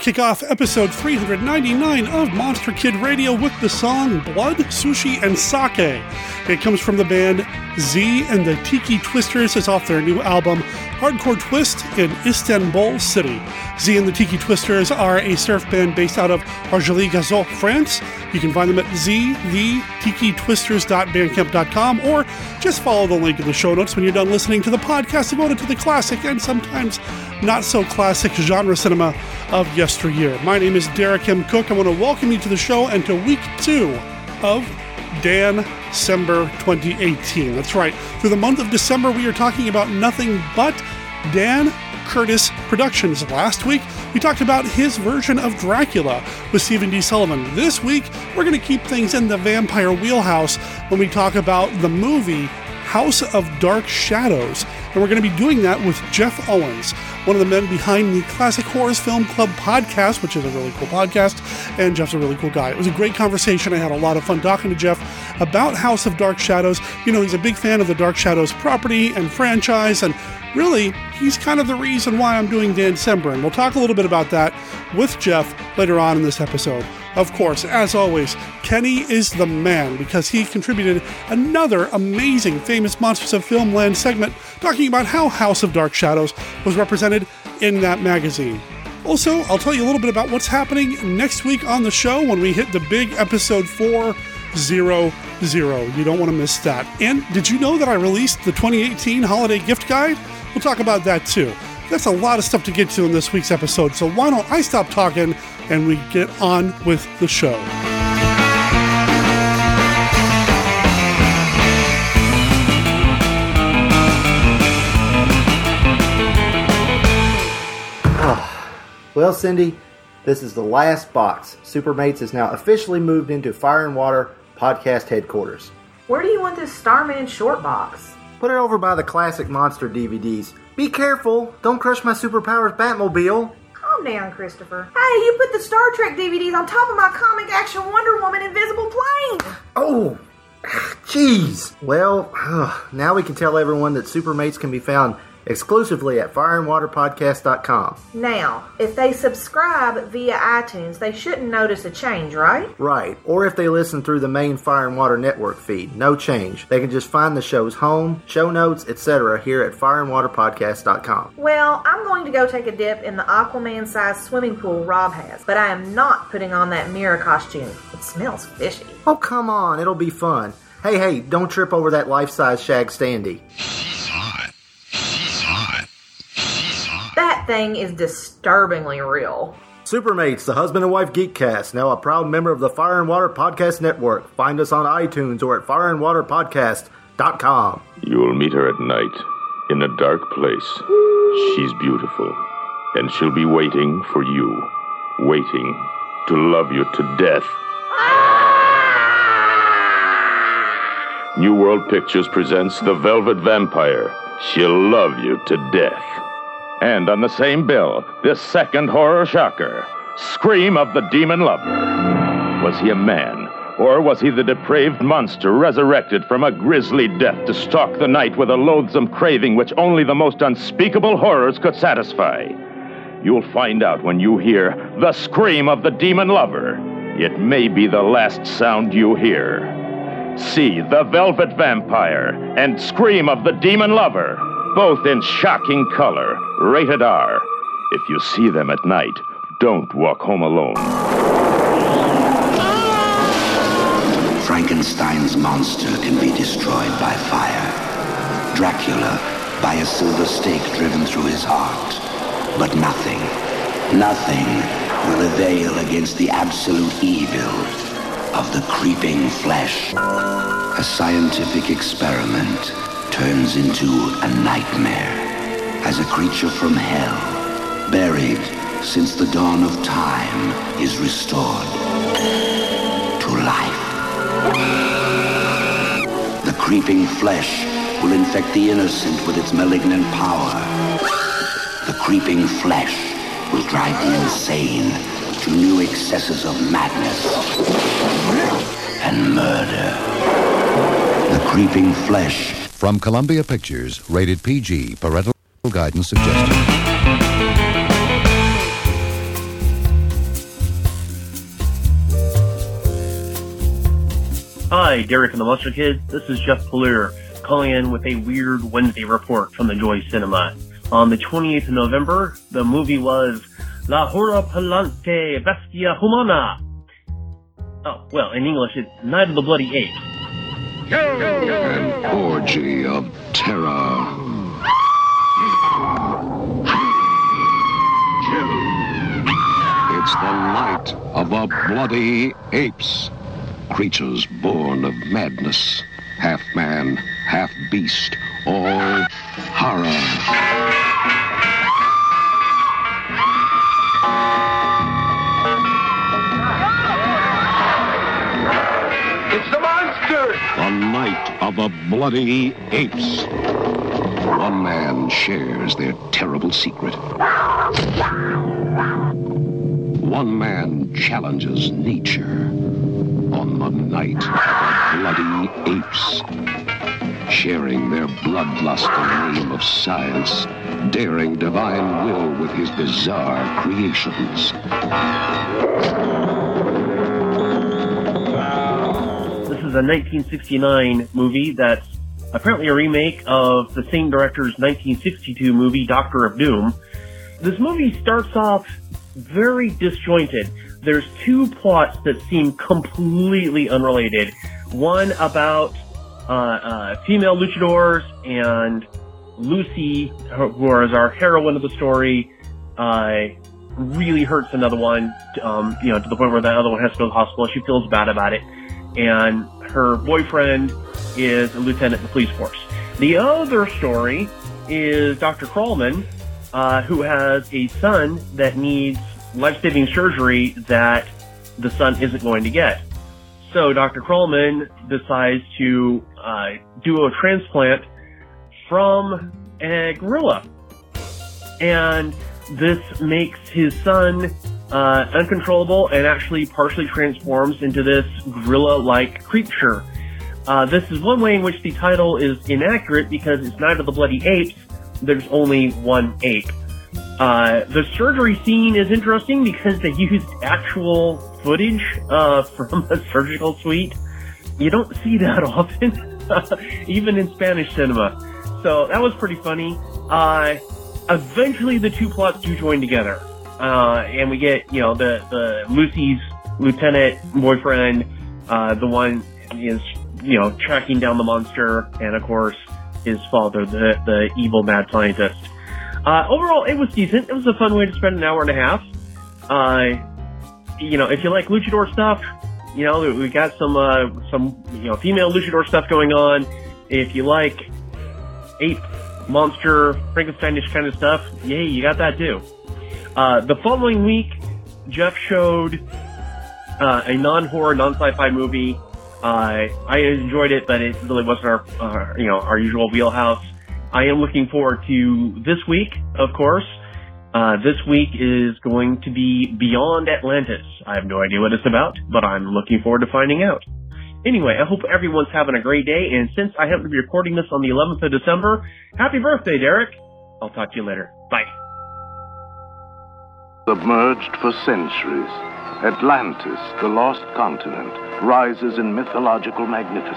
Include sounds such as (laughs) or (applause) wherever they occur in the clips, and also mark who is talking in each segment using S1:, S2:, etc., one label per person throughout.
S1: kick off episode 399 of Monster Kid Radio with the song Blood, Sushi, and Sake. It comes from the band Z and the Tiki Twisters. It's off their new album, Hardcore Twist in Istanbul City. Z and the Tiki Twisters are a surf band based out of Argelès-Gazost, France. You can find them at zthetikitwisters.bandcamp.com or just follow the link in the show notes when you're done listening to the podcast devoted to the classic and sometimes not so classic genre cinema of My name is Derek M. Cook. I want to welcome you to the show and to week two of Dan December 2018. That's right. Through the month of December, we are talking about nothing but Dan Curtis Productions. Last week, we talked about his version of Dracula with Stephen D. Sullivan. This week, we're going to keep things in the vampire wheelhouse when we talk about the movie House of Dark Shadows. And we're going to be doing that with Jeff Owens, one of the men behind the Classic Horrors Film Club podcast, which is a really cool podcast. And Jeff's a really cool guy. It was a great conversation. I had a lot of fun talking to Jeff about House of Dark Shadows. You know, he's a big fan of the Dark Shadows property and franchise, and really, he's kind of the reason why I'm doing Dan. And we'll talk a little bit about that with Jeff later on in this episode. Of course, as always, Kenny is the man because he contributed another amazing famous Monsters of Filmland segment talking about how House of Dark Shadows was represented in that magazine. Also, I'll tell you a little bit about what's happening next week on the show when we hit the big episode 400. You don't want to miss that. And did you know that I released the 2018 holiday gift guide? We'll talk about that too. That's a lot of stuff to get to in this week's episode, so why don't I stop talking and we get on with the show. (sighs)
S2: Well, Cindy, this is the last box. Supermates is now officially moved into Fire and Water podcast headquarters.
S3: Where do you want this Starman short box?
S2: Put it over by the classic monster DVDs. Be careful! Don't crush my superpowers Batmobile!
S3: Calm down, Christopher. Hey, you put the Star Trek DVDs on top of my comic action Wonder Woman Invisible Plane!
S2: Oh! Jeez! Well, (sighs) now we can tell everyone that Supermates can be found exclusively at fireandwaterpodcast.com.
S3: Now, if they subscribe via iTunes, they shouldn't notice a change, right?
S2: Right. Or if they listen through the main Fire and Water Network feed, no change. They can just find the show's home, show notes, etc. here at fireandwaterpodcast.com.
S3: Well, I'm going to go take a dip in the Aquaman sized swimming pool Rob has, but I am not putting on that mirror costume. It smells fishy.
S2: Oh, come on. It'll be fun. Hey, hey, don't trip over that life size Shag Standy.
S3: That thing is disturbingly real.
S2: Supermates, the husband and wife geekcast, now a proud member of the Fire and Water Podcast Network. Find us on iTunes or at fireandwaterpodcast.com.
S4: You'll meet her at night in a dark place. She's beautiful, and she'll be waiting for you, waiting to love you to death. Ah! New World Pictures presents The Velvet Vampire. She'll love you to death. And on the same bill, this second horror shocker Scream of the Demon Lover. Was he a man, or was he the depraved monster resurrected from a grisly death to stalk the night with a loathsome craving which only the most unspeakable horrors could satisfy? You'll find out when you hear the scream of the demon lover. It may be the last sound you hear. See The Velvet Vampire and Scream of the Demon Lover, both in shocking color, rated R. If you see them at night, don't walk home alone.
S5: Frankenstein's monster can be destroyed by fire. Dracula by a silver stake driven through his heart. But nothing, nothing will avail against the absolute evil of the creeping flesh. A scientific experiment turns into a nightmare as a creature from hell, buried since the dawn of time, is restored to life. The creeping flesh will infect the innocent with its malignant power. The creeping flesh will drive the insane to new excesses of madness and murder. The creeping flesh.
S6: From Columbia Pictures, rated PG, parental guidance suggested.
S7: Hi, Derek and the Monster Kids. This is Jeff Palier calling in with a weird Wednesday report from the Joy Cinema. On the 28th of November, the movie was La Horripilante Bestia Humana. Oh, well, in English, it's Night of the Bloody Ape.
S8: An orgy of terror. It's the night of the bloody apes. Creatures born of madness, half man, half beast, all horror. Of the bloody apes. One man shares their terrible secret. One man challenges nature on the night of the bloody apes. Sharing their bloodlust in the name of science, daring divine will with his bizarre creations.
S7: A 1969 movie that's apparently a remake of the same director's 1962 movie, Doctor of Doom. This movie starts off very disjointed. There's two plots that seem completely unrelated. One about uh, uh, female luchadors and Lucy, who is our heroine of the story, uh, really hurts another one, um, you know, to the point where that other one has to go to the hospital. She feels bad about it. And her boyfriend is a lieutenant in the police force. The other story is Dr. Krallman, uh, who has a son that needs life-saving surgery that the son isn't going to get. So Dr. Krallman decides to uh, do a transplant from a gorilla. And this makes his son uh, uncontrollable and actually partially transforms into this gorilla-like creature. Uh, this is one way in which the title is inaccurate because it's Night of the Bloody Apes. There's only one ape. Uh, the surgery scene is interesting because they used actual footage uh, (laughs) from a surgical suite. You don't see that (laughs) often, (laughs) even in Spanish cinema. So that was pretty funny. Uh, eventually, the two plots do join together, uh, and we get you know the the Lucy's lieutenant boyfriend, uh, the one is you know tracking down the monster, and of course his father, the the evil mad scientist. Uh, overall, it was decent. It was a fun way to spend an hour and a half. Uh, you know, if you like luchador stuff, you know, we got some, uh, some, you know, female luchador stuff going on. If you like ape, monster, Frankensteinish kind of stuff, yay, you got that too. Uh, the following week, Jeff showed, uh, a non-horror, non-sci-fi movie. Uh, I enjoyed it, but it really wasn't our, uh, you know, our usual wheelhouse. I am looking forward to this week, of course. Uh, this week is going to be Beyond Atlantis. I have no idea what it's about, but I'm looking forward to finding out. Anyway, I hope everyone's having a great day, and since I happen to be recording this on the 11th of December, happy birthday, Derek! I'll talk to you later. Bye.
S9: Submerged for centuries, Atlantis, the lost continent, rises in mythological magnificence.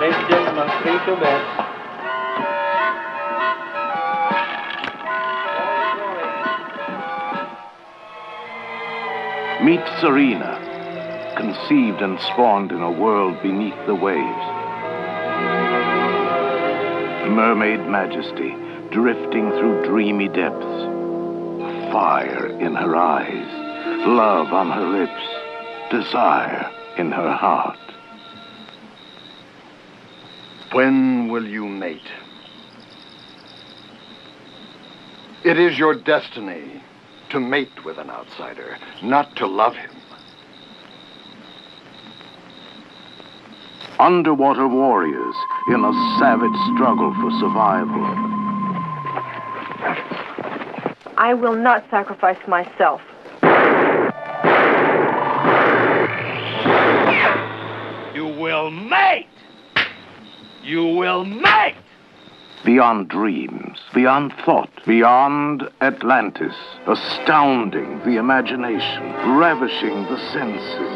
S10: Ladies and gentlemen,
S9: Meet Serena, conceived and spawned in a world beneath the waves. Mermaid majesty, drifting through dreamy depths. Fire in her eyes, love on her lips, desire in her heart.
S11: When will you mate? It is your destiny to mate with an outsider, not to love him.
S9: Underwater warriors in a savage struggle for survival.
S12: I will not sacrifice myself.
S13: You will mate!
S9: you will make! Beyond dreams, beyond thought, beyond Atlantis, astounding the imagination, ravishing the senses.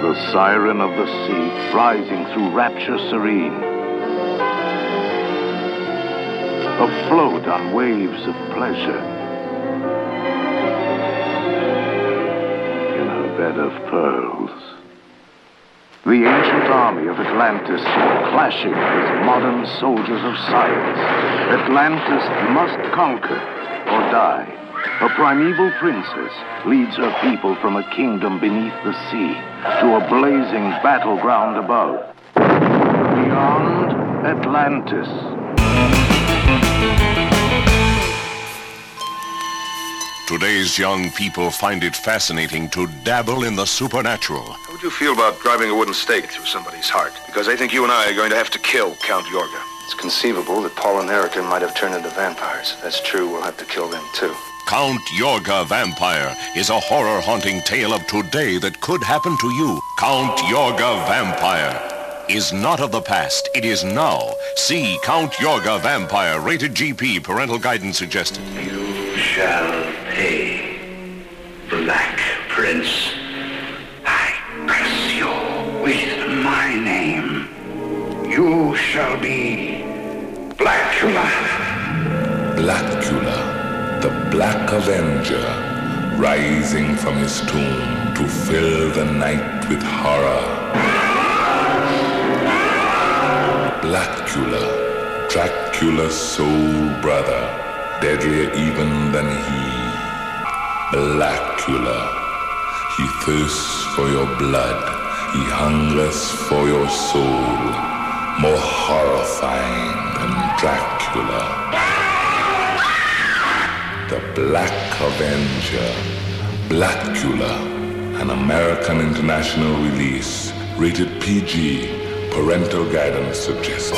S9: The siren of the sea, rising through rapture serene. Afloat on waves of pleasure. In her bed of pearls. The ancient army of Atlantis clashing with modern soldiers of science. Atlantis must conquer or die. A primeval princess leads her people from a kingdom beneath the sea to a blazing battleground above. Beyond Atlantis.
S14: Today's young people find it fascinating to dabble in the supernatural.
S13: How would you feel about driving a wooden stake through somebody's heart? Because I think you and I are going to have to kill Count Yorga. It's conceivable that Paul and Erica might have turned into vampires. If that's true, we'll have to kill them too.
S14: Count Yorga Vampire is a horror haunting tale of today that could happen to you. Count Yorga Vampire is not of the past. It is now. See Count Yorga Vampire, rated GP, parental guidance suggested.
S15: You shall pay, Black Prince. I curse you with my name. You shall be Blackula.
S16: Blackula, the Black Avenger, rising from his tomb to fill the night with horror. Blackula, Dracula's soul brother, deadlier even than he. Blackula, he thirsts for your blood, he hungers for your soul, more horrifying than Dracula. The Black Avenger, Blackula, an American international release, rated PG, parental guidance suggested.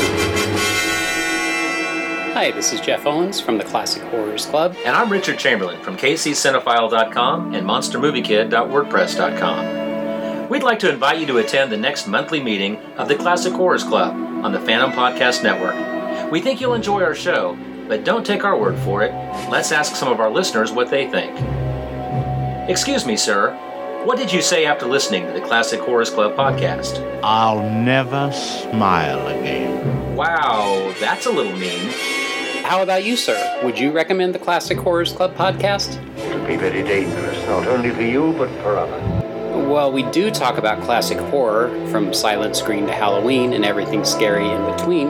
S17: Hi, this is Jeff Owens from the Classic Horrors Club.
S18: And I'm Richard Chamberlain from kccinephile.com and monstermoviekid.wordpress.com. We'd like to invite you to attend the next monthly meeting of the Classic Horrors Club on the Phantom Podcast Network. We think you'll enjoy our show, but don't take our word for it. Let's ask some of our listeners what they think. Excuse me, sir. What did you say after listening to the Classic Horrors Club podcast?
S19: I'll never smile again.
S18: Wow, that's a little mean.
S17: How about you, sir? Would you recommend the Classic Horrors Club podcast?
S15: It would be very dangerous, not only for you, but for others.
S17: Well, we do talk about classic horror, from silent screen to Halloween and everything scary in between,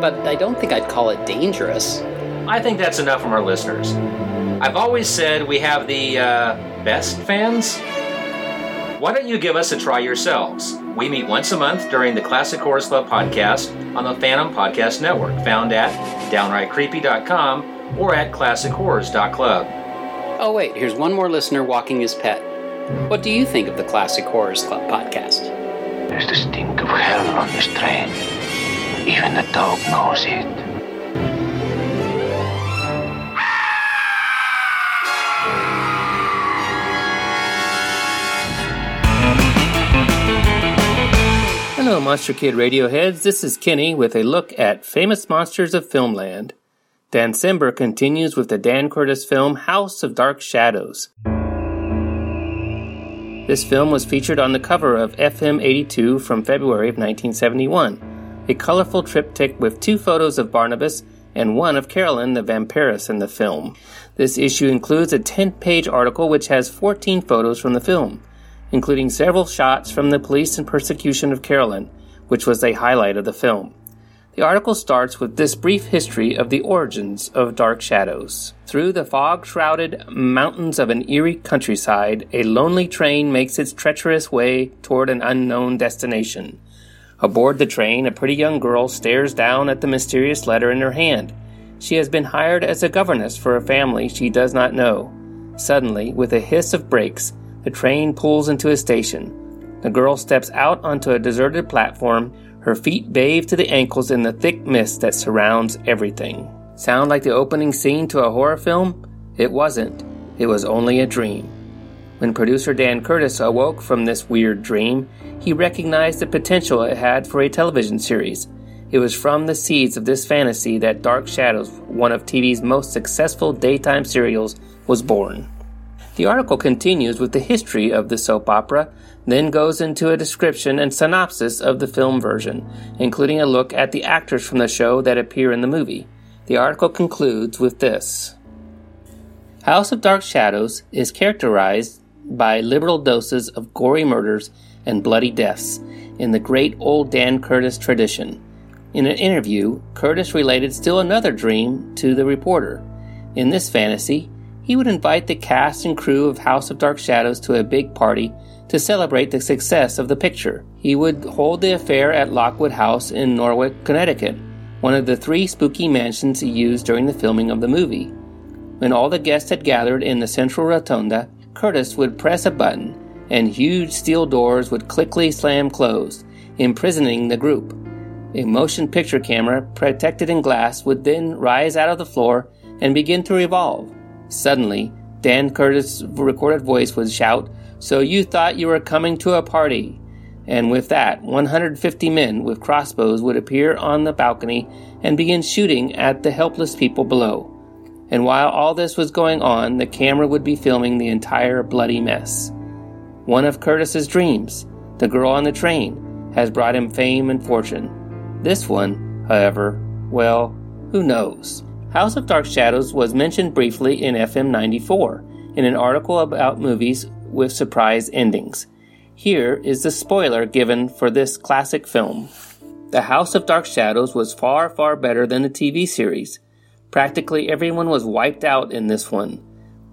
S17: but I don't think I'd call it dangerous.
S18: I think that's enough from our listeners. I've always said we have the uh, best fans. Why don't you give us a try yourselves? We meet once a month during the Classic Horrors Club podcast on the Phantom Podcast Network, found at downrightcreepy.com or at classichorrors.club.
S17: Oh, wait, here's one more listener walking his pet. What do you think of the Classic Horrors Club podcast?
S15: There's the stink of hell on this train. Even the dog knows it.
S20: Hello, Monster Kid Radioheads. This is Kenny with a look at famous monsters of Filmland. Dancember continues with the Dan Curtis film House of Dark Shadows. This film was featured on the cover of FM 82 from February of 1971, a colorful triptych with two photos of Barnabas and one of Carolyn the vampiress in the film. This issue includes a 10 page article which has 14 photos from the film, including several shots from the police and persecution of Carolyn, which was a highlight of the film. The article starts with this brief history of the origins of Dark Shadows. Through the fog shrouded mountains of an eerie countryside, a lonely train makes its treacherous way toward an unknown destination. Aboard the train, a pretty young girl stares down at the mysterious letter in her hand. She has been hired as a governess for a family she does not know. Suddenly, with a hiss of brakes, the train pulls into a station. The girl steps out onto a deserted platform, her feet bathe to the ankles in the thick mist that surrounds everything. Sound like the opening scene to a horror film? It wasn't. It was only a dream. When producer Dan Curtis awoke from this weird dream, he recognized the potential it had for a television series. It was from the seeds of this fantasy that Dark Shadows, one of TV's most successful daytime serials, was born. The article continues with the history of the soap opera, then goes into a description and synopsis of the film version, including a look at the actors from the show that appear in the movie. The article concludes with this House of Dark Shadows is characterized by liberal doses of gory murders and bloody deaths in the great old Dan Curtis tradition. In an interview, Curtis related still another dream to the reporter. In this fantasy, he would invite the cast and crew of House of Dark Shadows to a big party to celebrate the success of the picture. He would hold the affair at Lockwood House in Norwalk, Connecticut, one of the three spooky mansions he used during the filming of the movie. When all the guests had gathered in the central rotunda, Curtis would press a button, and huge steel doors would quickly slam closed, imprisoning the group. A motion picture camera, protected in glass, would then rise out of the floor and begin to revolve. Suddenly, Dan Curtis' recorded voice would shout, So you thought you were coming to a party? And with that, 150 men with crossbows would appear on the balcony and begin shooting at the helpless people below. And while all this was going on, the camera would be filming the entire bloody mess. One of Curtis's dreams, the girl on the train, has brought him fame and fortune. This one, however, well, who knows? House of Dark Shadows was mentioned briefly in FM 94 in an article about movies with surprise endings. Here is the spoiler given for this classic film. The House of Dark Shadows was far, far better than the TV series. Practically everyone was wiped out in this one.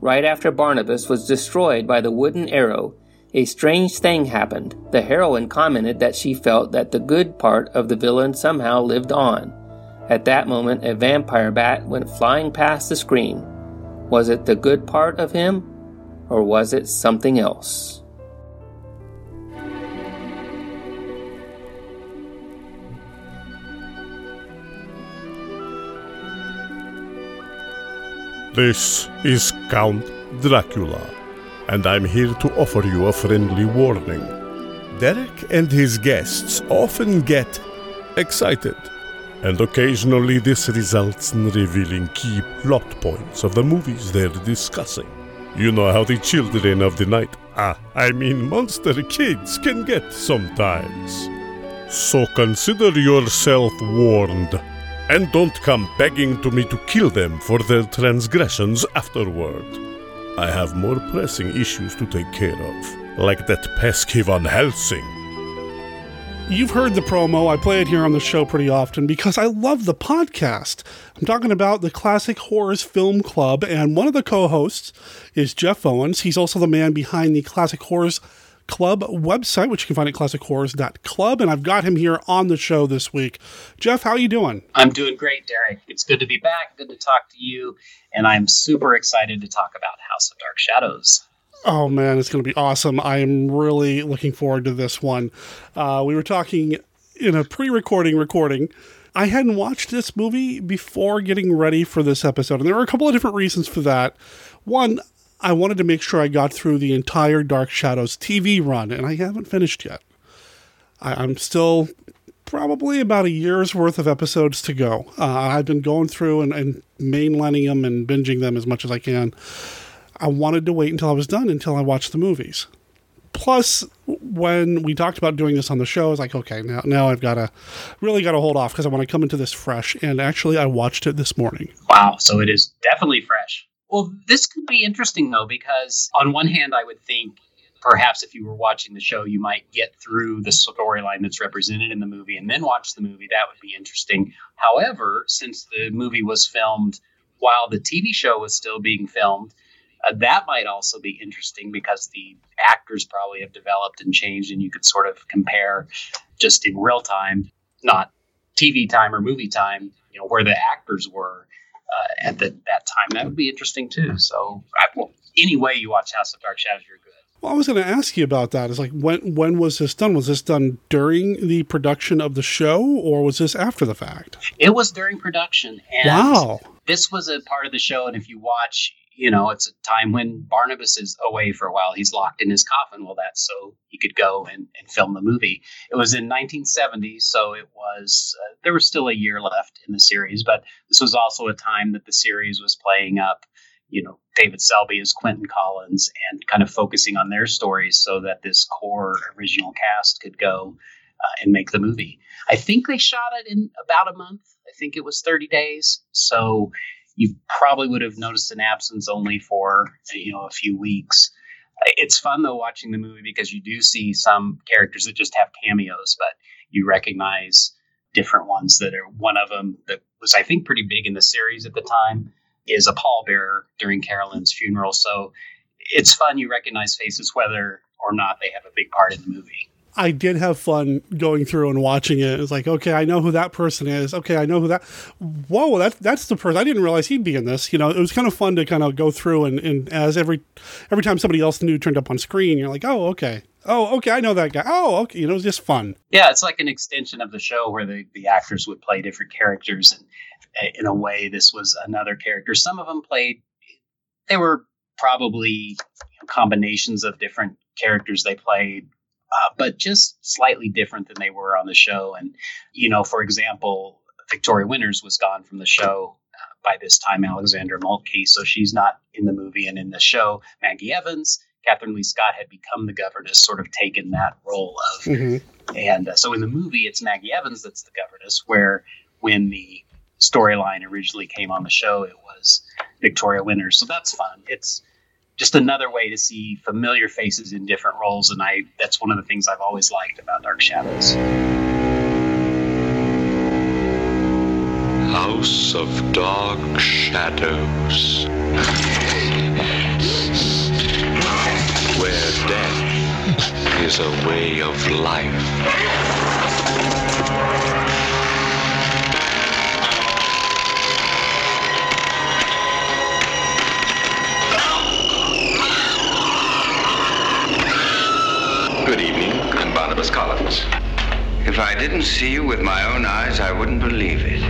S20: Right after Barnabas was destroyed by the wooden arrow, a strange thing happened. The heroine commented that she felt that the good part of the villain somehow lived on. At that moment, a vampire bat went flying past the screen. Was it the good part of him, or was it something else?
S21: This is Count Dracula, and I'm here to offer you a friendly warning. Derek and his guests often get excited, and occasionally this results in revealing key plot points of the movies they're discussing. You know how the children of the night, ah, I mean monster kids, can get sometimes. So consider yourself warned and don't come begging to me to kill them for their transgressions afterward. I have more pressing issues to take care of, like that pesky Van Helsing.
S1: You've heard the promo. I play it here on the show pretty often because I love the podcast. I'm talking about the Classic Horrors Film Club, and one of the co hosts is Jeff Owens. He's also the man behind the Classic Horrors Club website, which you can find at classichorrors.club. And I've got him here on the show this week. Jeff, how are you doing?
S17: I'm doing great, Derek. It's good to be back. Good to talk to you. And I'm super excited to talk about House of Dark Shadows.
S1: Oh man, it's going to be awesome. I am really looking forward to this one. Uh, we were talking in a pre recording recording. I hadn't watched this movie before getting ready for this episode, and there were a couple of different reasons for that. One, I wanted to make sure I got through the entire Dark Shadows TV run, and I haven't finished yet. I, am still probably about a year's worth of episodes to go. Uh, I've been going through and, and mainlining them and binging them as much as I can. I wanted to wait until I was done until I watched the movies. Plus, when we talked about doing this on the show, I was like, okay, now now I've got to really got to hold off because I want to come into this fresh. And actually, I watched it this morning.
S17: Wow! So it is definitely fresh. Well, this could be interesting though, because on one hand, I would think perhaps if you were watching the show, you might get through the storyline that's represented in the movie and then watch the movie. That would be interesting. However, since the movie was filmed while the TV show was still being filmed, uh, that might also be interesting because the actors probably have developed and changed, and you could sort of compare just in real time, not TV time or movie time, you know, where the actors were uh, at the, that time. That would be interesting too. So, I, well, any way you watch House of Dark Shadows, you're good.
S1: Well, I was going to ask you about that. Is like when when was this done? Was this done during the production of the show, or was this after the fact?
S17: It was during production. And
S1: wow.
S17: This was a part of the show, and if you watch, you know, it's a time when Barnabas is away for a while. He's locked in his coffin. Well, that's so he could go and, and film the movie. It was in 1970, so it was, uh, there was still a year left in the series, but this was also a time that the series was playing up, you know, David Selby as Quentin Collins and kind of focusing on their stories so that this core original cast could go uh, and make the movie. I think they shot it in about a month. I think it was 30 days. So, you probably would have noticed an absence only for you know a few weeks. It's fun though watching the movie because you do see some characters that just have cameos, but you recognize different ones that are one of them that was I think pretty big in the series at the time is a pallbearer during Carolyn's funeral. So it's fun you recognize faces whether or not they have a big part in the movie.
S1: I did have fun going through and watching it. It's like, okay, I know who that person is. Okay, I know who that. Whoa, that's that's the person. I didn't realize he'd be in this. You know, it was kind of fun to kind of go through and, and as every every time somebody else new turned up on screen, you're like, oh, okay, oh, okay, I know that guy. Oh, okay, you know, it was just fun.
S17: Yeah, it's like an extension of the show where the the actors would play different characters, and eh, in a way, this was another character. Some of them played. They were probably combinations of different characters they played uh, but just slightly different than they were on the show. And, you know, for example, Victoria Winters was gone from the show uh, by this time, Alexandra Moltke, so she's not in the movie. And in the show, Maggie Evans, Kathryn Leigh Scott had become the governess, sort of taken that role of. Mm-hmm. And uh, so in the movie, it's Maggie Evans that's the governess, where when the storyline originally came on the show, it was Victoria Winters. So that's fun. It's just another way to see familiar faces in different roles and i that's one of the things i've always liked about dark shadows.
S8: House of dark shadows. Where death is a way of life
S5: Barnabas Collins. If I didn't see you with my own eyes, I wouldn't believe it.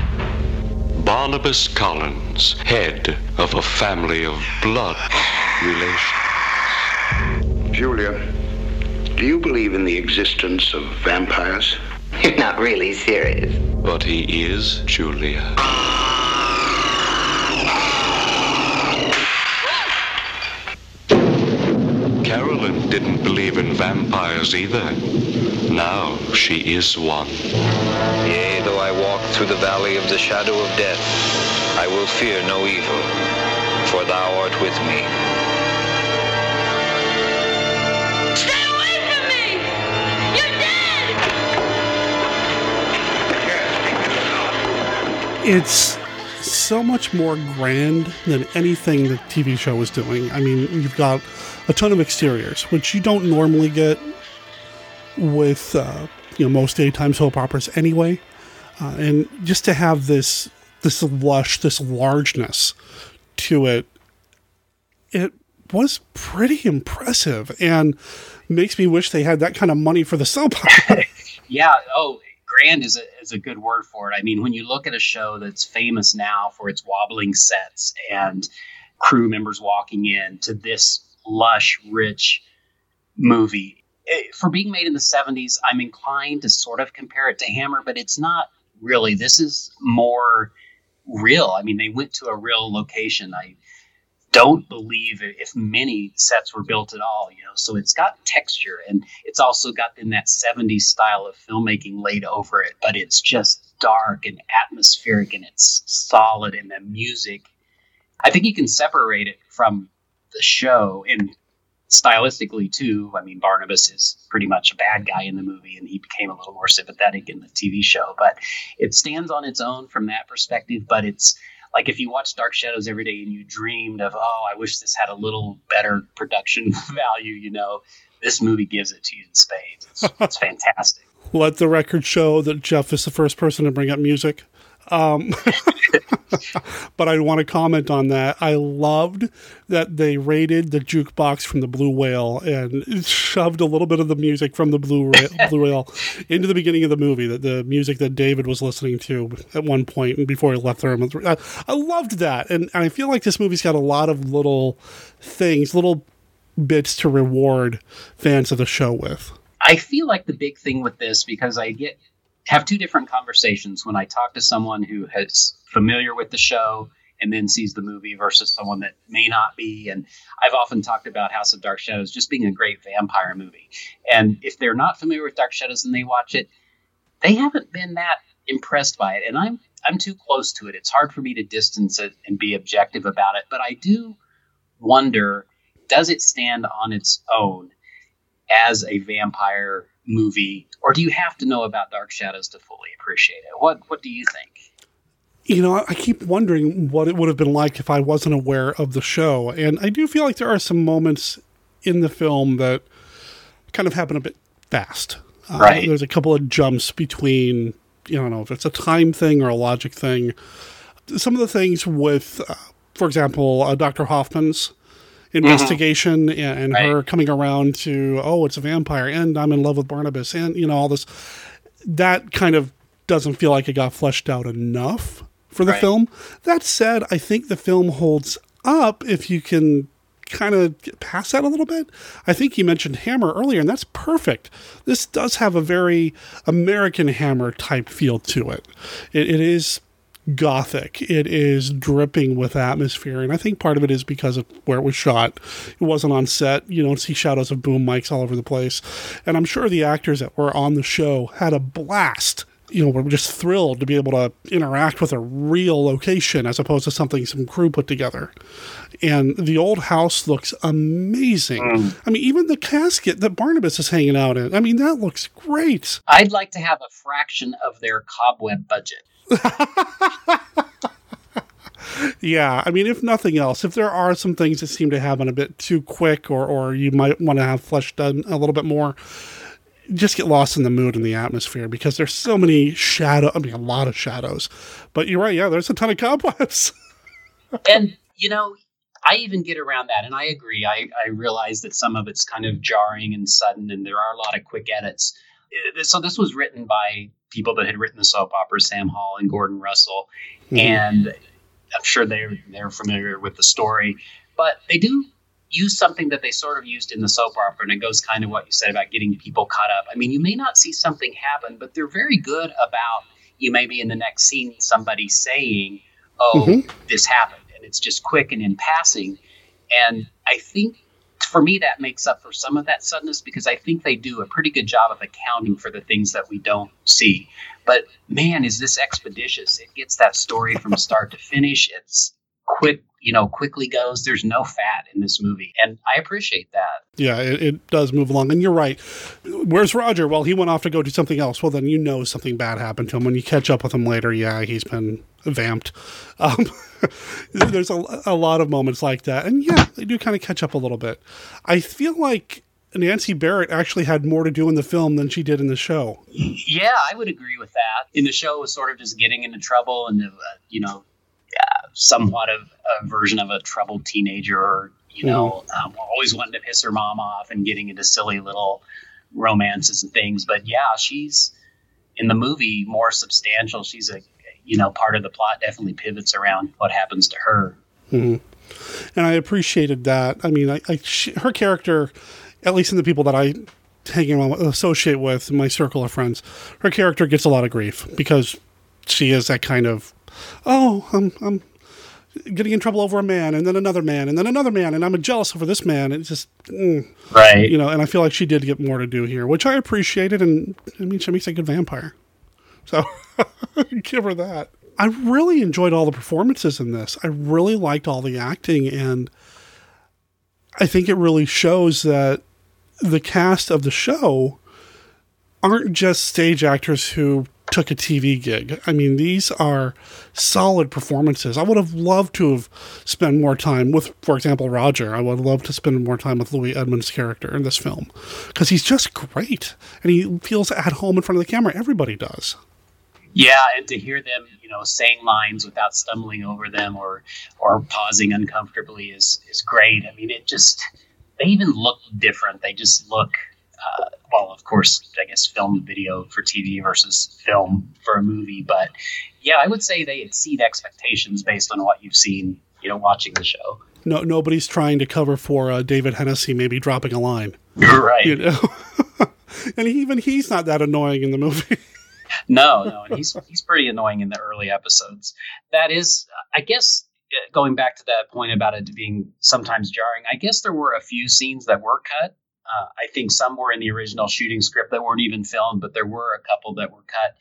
S8: Barnabas Collins, head of a family of blood relations.
S5: Julia, do you believe in the existence of vampires?
S22: You're not really serious.
S8: But he is, Julia. Carolyn didn't believe in vampires either. Now she is one.
S23: Yea, though I walk through the valley of the shadow of death, I will fear no evil, for thou art with me.
S24: Stay away from me! You're dead!
S1: It's so much more grand than anything the TV show was doing. I mean, you've got a ton of exteriors, which you don't normally get with uh, you know most daytime soap operas anyway. Uh, and just to have this this lush, this largeness to it, it was pretty impressive and makes me wish they had that kind of money for the soap opera. (laughs)
S17: yeah. Oh, grand is a, is a good word for it. I mean, when you look at a show that's famous now for its wobbling sets and crew members walking in to this lush, rich movie. It, for being made in the 70s, I'm inclined to sort of compare it to Hammer, but it's not really. This is more real. I mean, they went to a real location. I don't believe if many sets were built at all, you know. So it's got texture and it's also got in that 70s style of filmmaking laid over it, but it's just dark and atmospheric and it's solid and the music. I think you can separate it from the show and stylistically too. I mean, Barnabas is pretty much a bad guy in the movie, and he became a little more sympathetic in the TV show. But it stands on its own from that perspective. But it's like if you watch Dark Shadows every day and you dreamed of, oh, I wish this had a little better production (laughs) value. You know, this movie gives it to you in spades. It's, it's (laughs) fantastic.
S1: Let the record show that Jeff is the first person to bring up music Um, (laughs) but I want to comment on that. I loved that they raided the jukebox from the Blue Whale and shoved a little bit of the music from the Blue, Ra- (laughs) Blue Whale into the beginning of the movie. That the music that David was listening to at one point and before he left the room. I, I loved that, and, and I feel like this movie's got a lot of little things, little bits to reward fans of the show with.
S17: I feel like the big thing with this because I get have two different conversations when I talk to someone who is familiar with the show and then sees the movie versus someone that may not be. And I've often talked about House of Dark Shadows just being a great vampire movie. And if they're not familiar with Dark Shadows and they watch it, they haven't been that impressed by it. And I'm I'm too close to it. It's hard for me to distance it and be objective about it. But I do wonder, does it stand on its own as a vampire movie, or do you have to know about Dark Shadows to fully appreciate it? What What do you think?
S1: You know, I keep wondering what it would have been like if I wasn't aware of the show, and I do feel like there are some moments in the film that kind of happen a bit fast. Uh,
S17: Right.
S1: there's a couple of jumps between, you don't know if it's a time thing or a logic thing. Some of the things with, uh, for example, uh, Dr. Hoffman's Mm-hmm. investigation and, and her coming around to, oh, it's a vampire and I'm in love with Barnabas and, you know, all this. That kind of doesn't feel like it got fleshed out enough for the
S17: Right.
S1: film. That said, I think the film holds up if you can kind of pass that a little bit. I think you mentioned Hammer earlier, and that's perfect. This does have a very American Hammer type feel to it. It, it is gothic. It is dripping with atmosphere, and I think part of it is because of where it was shot. It wasn't on set. You don't see shadows of boom mics all over the place, and I'm sure the actors that were on the show had a blast. You know, were just thrilled to be able to interact with a real location as opposed to something some crew put together. And the old house looks amazing. Mm. I mean, even the casket that Barnabas is hanging out in. I mean, that looks great.
S17: I'd like to have a fraction of their cobweb budget. (laughs)
S1: Yeah, I mean, if nothing else, if there are some things that seem to happen a bit too quick, or or you might want to have fleshed done a little bit more, just get lost in the mood and the atmosphere because there's so many shadow. I mean, a lot of shadows. But you're right. Yeah, there's a ton of (laughs) cobwebs.
S17: and you know i even get around that and i agree I, I realize that some of it's kind of jarring and sudden and there are a lot of quick edits Uh, so this was written by people that had written the soap opera sam hall and gordon russell
S1: Mhm.
S17: and i'm sure they're they're familiar with the story but they do use something that they sort of used in the soap opera and it goes kind of what you said about getting people caught up i mean you may not see something happen but they're very good about you may be in the next scene somebody saying oh
S1: Mhm.
S17: this happened and it's just quick and in passing and i think for me that makes up for some of that suddenness because i think they do a pretty good job of accounting for the things that we don't see. But man is this expeditious. It gets that story from start to finish. It's quick you know quickly goes there's no fat in this movie and i appreciate that
S1: yeah, it, it does move along. And you're right. Where's Roger? Well, he went off to go do something else. Well, then you know something bad happened to him. When you catch up with him later, yeah, he's been vamped. (laughs) Um, (laughs) there's a, a lot of moments like that. And yeah, they do kind of catch up a little bit. I feel like Nancy Barrett actually had more to do in the film than she did in the show.
S17: Yeah, I would agree with that. In the show, it was sort of just getting into trouble and, uh, you know, uh, somewhat of a version of a troubled teenager, or, you know, um, always wanting to piss her mom off and getting into silly little romances and things. But yeah, she's in the movie more substantial. She's a, you know, part of the plot definitely pivots around what happens to her.
S1: hmm And I appreciated that. I mean, I, I she, her character, at least in the people that I hang around, associate with my circle of friends, her character gets a lot of grief because she is that kind of, oh, I'm, I'm getting in trouble over a man and then another man and then another man and I'm jealous over this man. It's just, mm,
S17: Right.
S1: You know, and I feel like she did get more to do here, which I appreciated. And I mean, she makes a good vampire. So (laughs) give her that. I really enjoyed all the performances in this. I really liked all the acting, and I think it really shows that the cast of the show aren't just stage actors who took a TV gig. I mean, these are solid performances. I would have loved to have spent more time with, for example, Roger. I would love to spend more time with Louis Edmonds' character in this film because he's just great and he feels at home in front of the camera. Everybody does.
S17: Yeah, and to hear them, you know, saying lines without stumbling over them or or pausing uncomfortably is is great. I mean, it just they even look different. They just look uh, well, of course, I guess film video for TV versus film for a movie, but yeah, I would say they exceed expectations based on what you've seen, you know, watching the show.
S1: No, nobody's trying to cover for uh, David Henesy maybe dropping a line.
S17: You're right.
S1: You know? (laughs) and even he's not that annoying in the movie. (laughs)
S17: no, no, and he's he's pretty annoying in the early episodes. That is, I guess, uh, going back to that point about it being sometimes jarring. I guess there were a few scenes that were cut. Uh, I think some were in the original shooting script that weren't even filmed, but there were a couple that were cut,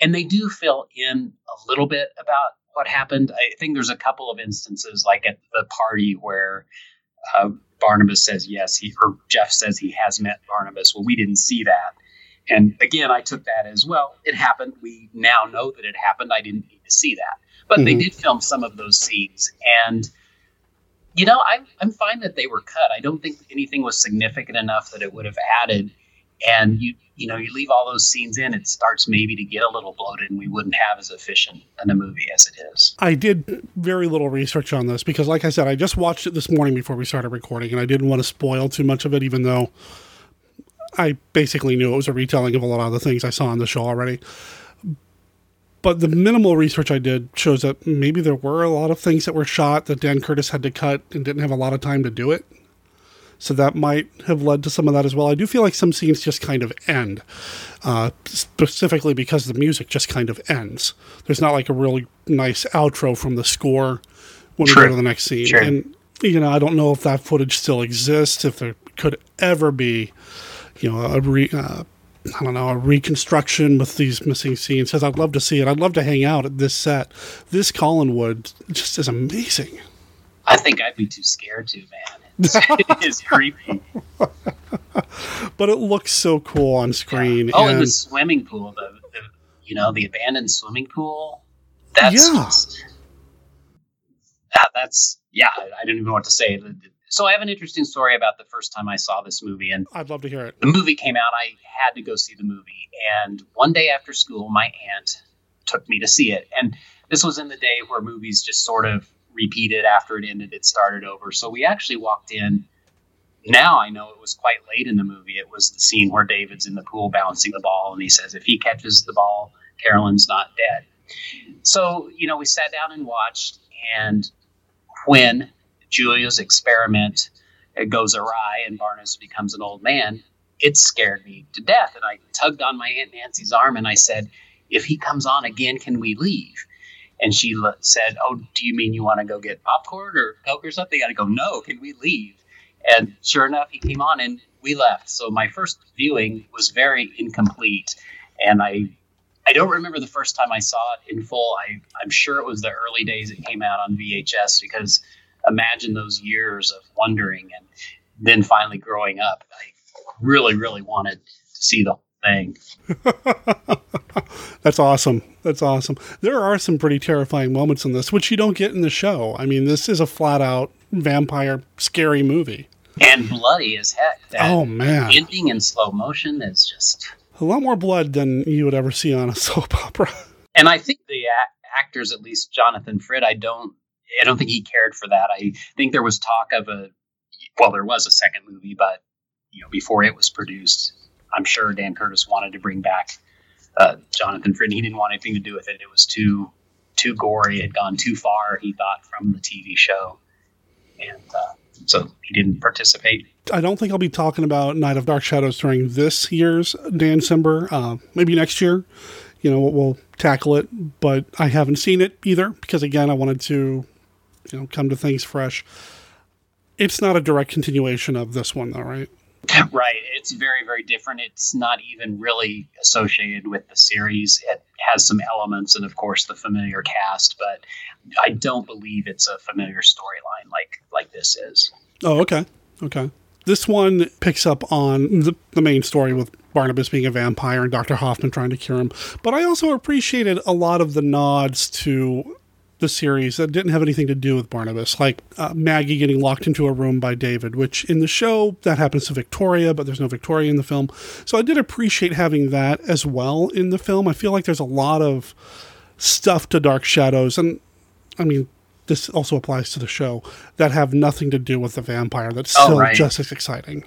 S17: and they do fill in a little bit about what happened. I think there's a couple of instances, like at the party where. Uh, Barnabas says yes, he or Jeff says he has met Barnabas. Well, we didn't see that. And again, I took that as well. It happened. We now know that it happened. I didn't need to see that. But mm-hmm. they did film some of those scenes. And, you know, I'm, I'm fine that they were cut. I don't think anything was significant enough that it would have added. And you, you know, you leave all those scenes in, it starts maybe to get a little bloated, and we wouldn't have as efficient in a movie as it is.
S1: I did very little research on this because, like I said, I just watched it this morning before we started recording, and I didn't want to spoil too much of it, even though I basically knew it was a retelling of a lot of the things I saw on the show already. But the minimal research I did shows that maybe there were a lot of things that were shot that Dan Curtis had to cut and didn't have a lot of time to do it. So that might have led to some of that as well. I do feel like some scenes just kind of end, uh, specifically because the music just kind of ends. There's not like a really nice outro from the score when we go to the next scene. And, you know, I don't know if that footage still exists, if there could ever be, you know, a re, uh, I don't know, a reconstruction with these missing scenes. Because I'd love to see it. I'd love to hang out at this set. This Collinwood just is amazing.
S17: I think I'd be too scared to, man. (laughs) it is creepy.
S1: but it looks so cool on screen.
S17: Yeah. Oh, and, and, the swimming pool, the, the, you know the abandoned swimming pool. That's yeah. Just, yeah, that's yeah. I, I don't even know what to say. So I have an interesting story about the first time I saw this movie, and
S1: I'd love to hear it.
S17: The movie came out. I had to go see the movie, and one day after school, my aunt took me to see it, and this was in the day where movies just sort of repeated after it ended, it started over. So we actually walked in. Now I know it was quite late in the movie. It was the scene where David's in the pool bouncing the ball, and he says, if he catches the ball, Carolyn's not dead. So, you know, we sat down and watched, and when Julia's experiment it goes awry and Barnes becomes an old man, it scared me to death. And I tugged on my Aunt Nancy's arm and I said, if he comes on again, can we leave? And she said, "Oh, do you mean you want to go get popcorn or coke or something?" I go, "No, can we leave?" And sure enough, he came on and we left. So my first viewing was very incomplete, and I I don't remember the first time I saw it in full. I I'm sure it was the early days it came out on VHS because imagine those years of wondering and then finally growing up. I really really wanted to see the whole thing. (laughs)
S1: That's awesome. That's awesome. There are some pretty terrifying moments in this, which you don't get in the show. I mean, this is a flat out vampire scary movie.
S17: And bloody as heck.
S1: That oh, man.
S17: Ending in slow motion is just.
S1: A lot more blood than you would ever see on a (laughs) soap opera.
S17: And I think the a- actors, at least Jonathan Frid, I don't. I don't think he cared for that. I think there was talk of a, well, there was a second movie, but you know, before it was produced, I'm sure Dan Curtis wanted to bring back uh, Jonathan Frid. He didn't want anything to do with it. It was too too gory. It had gone too far. He thought from the TV show, and uh, so he didn't participate.
S1: I don't think I'll be talking about Night of Dark Shadows during this year's Dancember. Uh, maybe next year. You know, we'll tackle it, but I haven't seen it either because again, I wanted to, you know, come to things fresh. It's not a direct continuation of this one, though, right? (laughs)
S17: Right. It's very, very different. It's not even really associated with the series. It has some elements and, of course, the familiar cast, but I don't believe it's a familiar storyline like like this is.
S1: Oh, okay. Okay. This one picks up on the, the main story with Barnabas being a vampire and Dr. Hoffman trying to cure him. But I also appreciated a lot of the nods to the series that didn't have anything to do with Barnabas, like uh, Maggie getting locked into a room by David, which in the show that happens to Victoria, but there's no Victoria in the film. So I did appreciate having that as well in the film. I feel like there's a lot of stuff to Dark Shadows, and I mean, this also applies to the show that have nothing to do with the vampire. That's
S17: Oh,
S1: still
S17: right.
S1: just as exciting.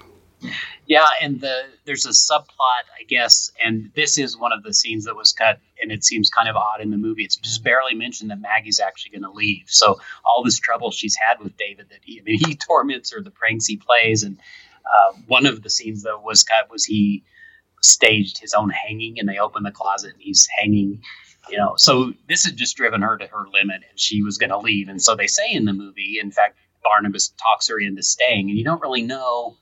S17: Yeah, and the there's a subplot, I guess, and this is one of the scenes that was cut, and it seems kind of odd in the movie. It's just barely mentioned that Maggie's actually going to leave. So all this trouble she's had with David, that he, I mean, (laughs) he torments her, the pranks he plays, and uh, one of the scenes though was was he staged his own hanging, and they open the closet, and he's hanging. You know, so this had just driven her to her limit, and she was going to leave. And so they say in the movie, in fact, Barnabas talks her into staying, and you don't really know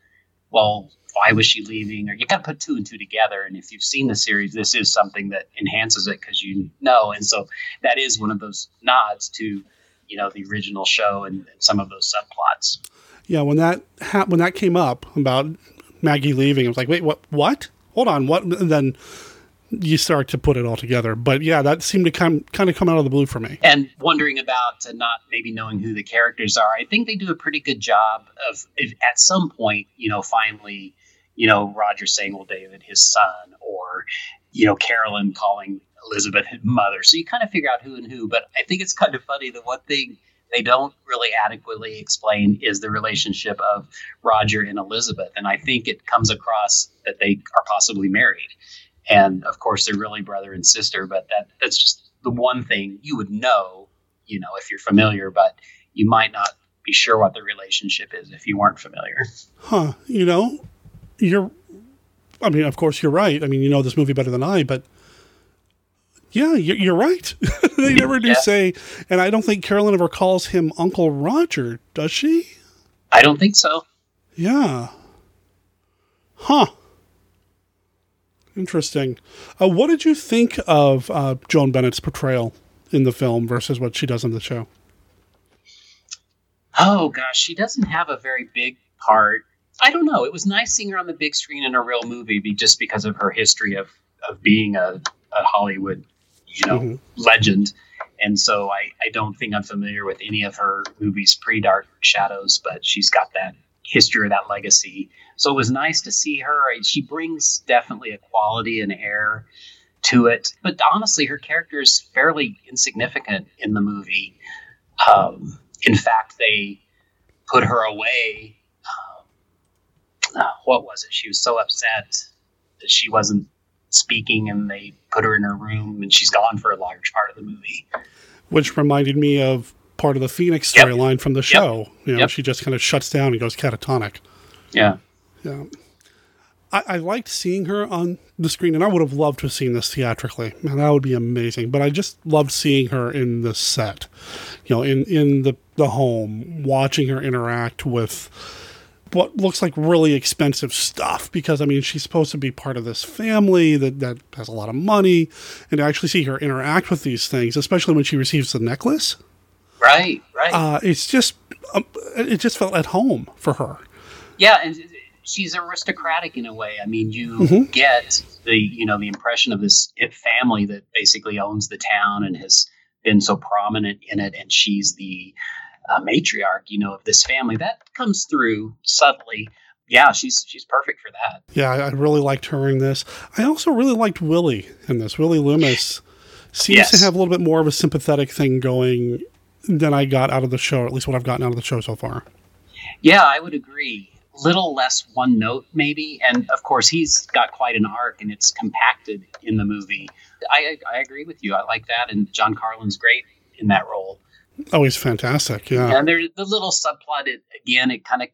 S17: well, why was she leaving? Or you got to put two and two together. And if you've seen the series, this is something that enhances it because you know. And so that is one of those nods to, you know, the original show and, and some of those subplots.
S1: Yeah, when that ha- when that came up about Maggie leaving, I was like, wait, what? What? Hold on, what? And then you start to put it all together. But yeah, that seemed to come kind of come out of the blue for me.
S17: And wondering about uh, not maybe knowing who the characters are, I think they do a pretty good job of, if at some point, you know, finally, you know, Roger saying, well, David, his son, or, you know, Carolyn calling Elizabeth mother. So you kind of figure out who and who. But I think it's kind of funny that one thing they don't really adequately explain is the relationship of Roger and Elizabeth. And I think it comes across that they are possibly married. And of course, they're really brother and sister, but that that's just the one thing you would know, you know, if you're familiar, but you might not be sure what the relationship is if you weren't familiar.
S1: Huh? You know, you're. I mean, of course, you're right. I mean, you know this movie better than I, but yeah, you're, you're right. (laughs) they never do
S17: Yeah.
S1: say, and I don't think Carolyn ever calls him Uncle Roger, does she?
S17: I don't think so.
S1: Yeah. Huh. Interesting. Uh, what did you think of uh, Joan Bennett's portrayal in the film versus what she does in the show?
S17: Oh gosh, she doesn't have a very big part. I don't know. It was nice seeing her on the big screen in a real movie, be, just because of her history of of being a, a Hollywood, you know,
S1: Mhm.
S17: legend. And so I, I don't think I'm familiar with any of her movies pre Dark Shadows, but she's got that history or that legacy. So it was nice to see her. She brings definitely a quality and air to it. But honestly, her character is fairly insignificant in the movie. Um, in fact, they put her away. Um, uh, what was it? She was so upset that she wasn't speaking, and they put her in her room, and she's gone for a large part of the movie.
S1: Which reminded me of part of the Phoenix storyline from the show. You know,
S17: Yep.
S1: she just kind of shuts down and goes catatonic.
S17: Yeah.
S1: Yeah. I, I liked seeing her on the screen, and I would have loved to have seen this theatrically. Man, that would be amazing. But I just loved seeing her in the set, you know, in, in the, the home, watching her interact with what looks like really expensive stuff because I mean she's supposed to be part of this family that, that has a lot of money and to actually see her interact with these things, especially when she receives the necklace,
S17: Right, right.
S1: uh, it's just um, it just felt at home for her.
S17: Yeah, and she's aristocratic in a way. I mean, you
S1: Mhm.
S17: get the you know the impression of this it family that basically owns the town and has been so prominent in it, and she's the uh, matriarch, you know, of this family. That comes through subtly. Yeah, she's she's perfect for that.
S1: Yeah, I, I really liked her in this. I also really liked Willie in this. Willie Loomis seems
S17: Yes.
S1: to have a little bit more of a sympathetic thing going than I got out of the show, or at least what I've gotten out of the show so far.
S17: Yeah, I would agree. Little less one note, maybe, and of course he's got quite an arc, and it's compacted in the movie. I I agree with you. I like that, and John Karlen's great in that role.
S1: Oh, he's fantastic. Yeah.
S17: And there's the little subplot. It again, it kind of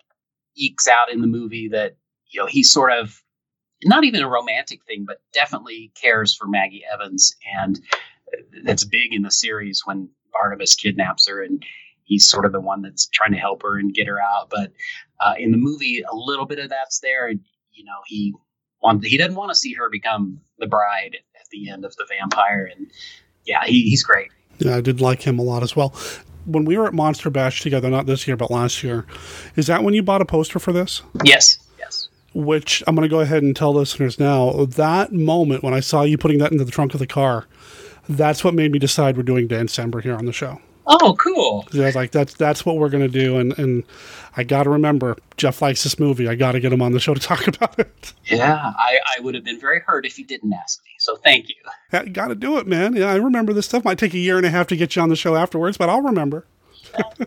S17: ekes out in the movie that you know he's sort of not even a romantic thing, but definitely cares for Maggie Evans, and uh, that's big in the series when Barnabas kidnaps her, and he's sort of the one that's trying to help her and get her out. But uh, in the movie, a little bit of that's there, and you know he want he doesn't want to see her become the bride at the end of the vampire, and yeah, he, he's great.
S1: Yeah, I did like him a lot as well. When we were at Monster Bash together, not this year, but last year, is that when you bought a poster for this?
S17: Yes, yes.
S1: Which I'm going to go ahead and tell listeners now. That moment when I saw you putting that into the trunk of the car, that's what made me decide we're doing Dancember here on the show.
S17: Oh, cool.
S1: I was like, that's that's what we're gonna do, and and I got to remember Jeff likes this movie. I got to get him on the show to (laughs) talk about it.
S17: Yeah, I, I would have been very hurt if you didn't ask me. So thank you.
S1: Yeah, got to do it, man. Yeah, I remember this stuff. Might take a year and a half to get you on the show afterwards, but I'll remember. (laughs)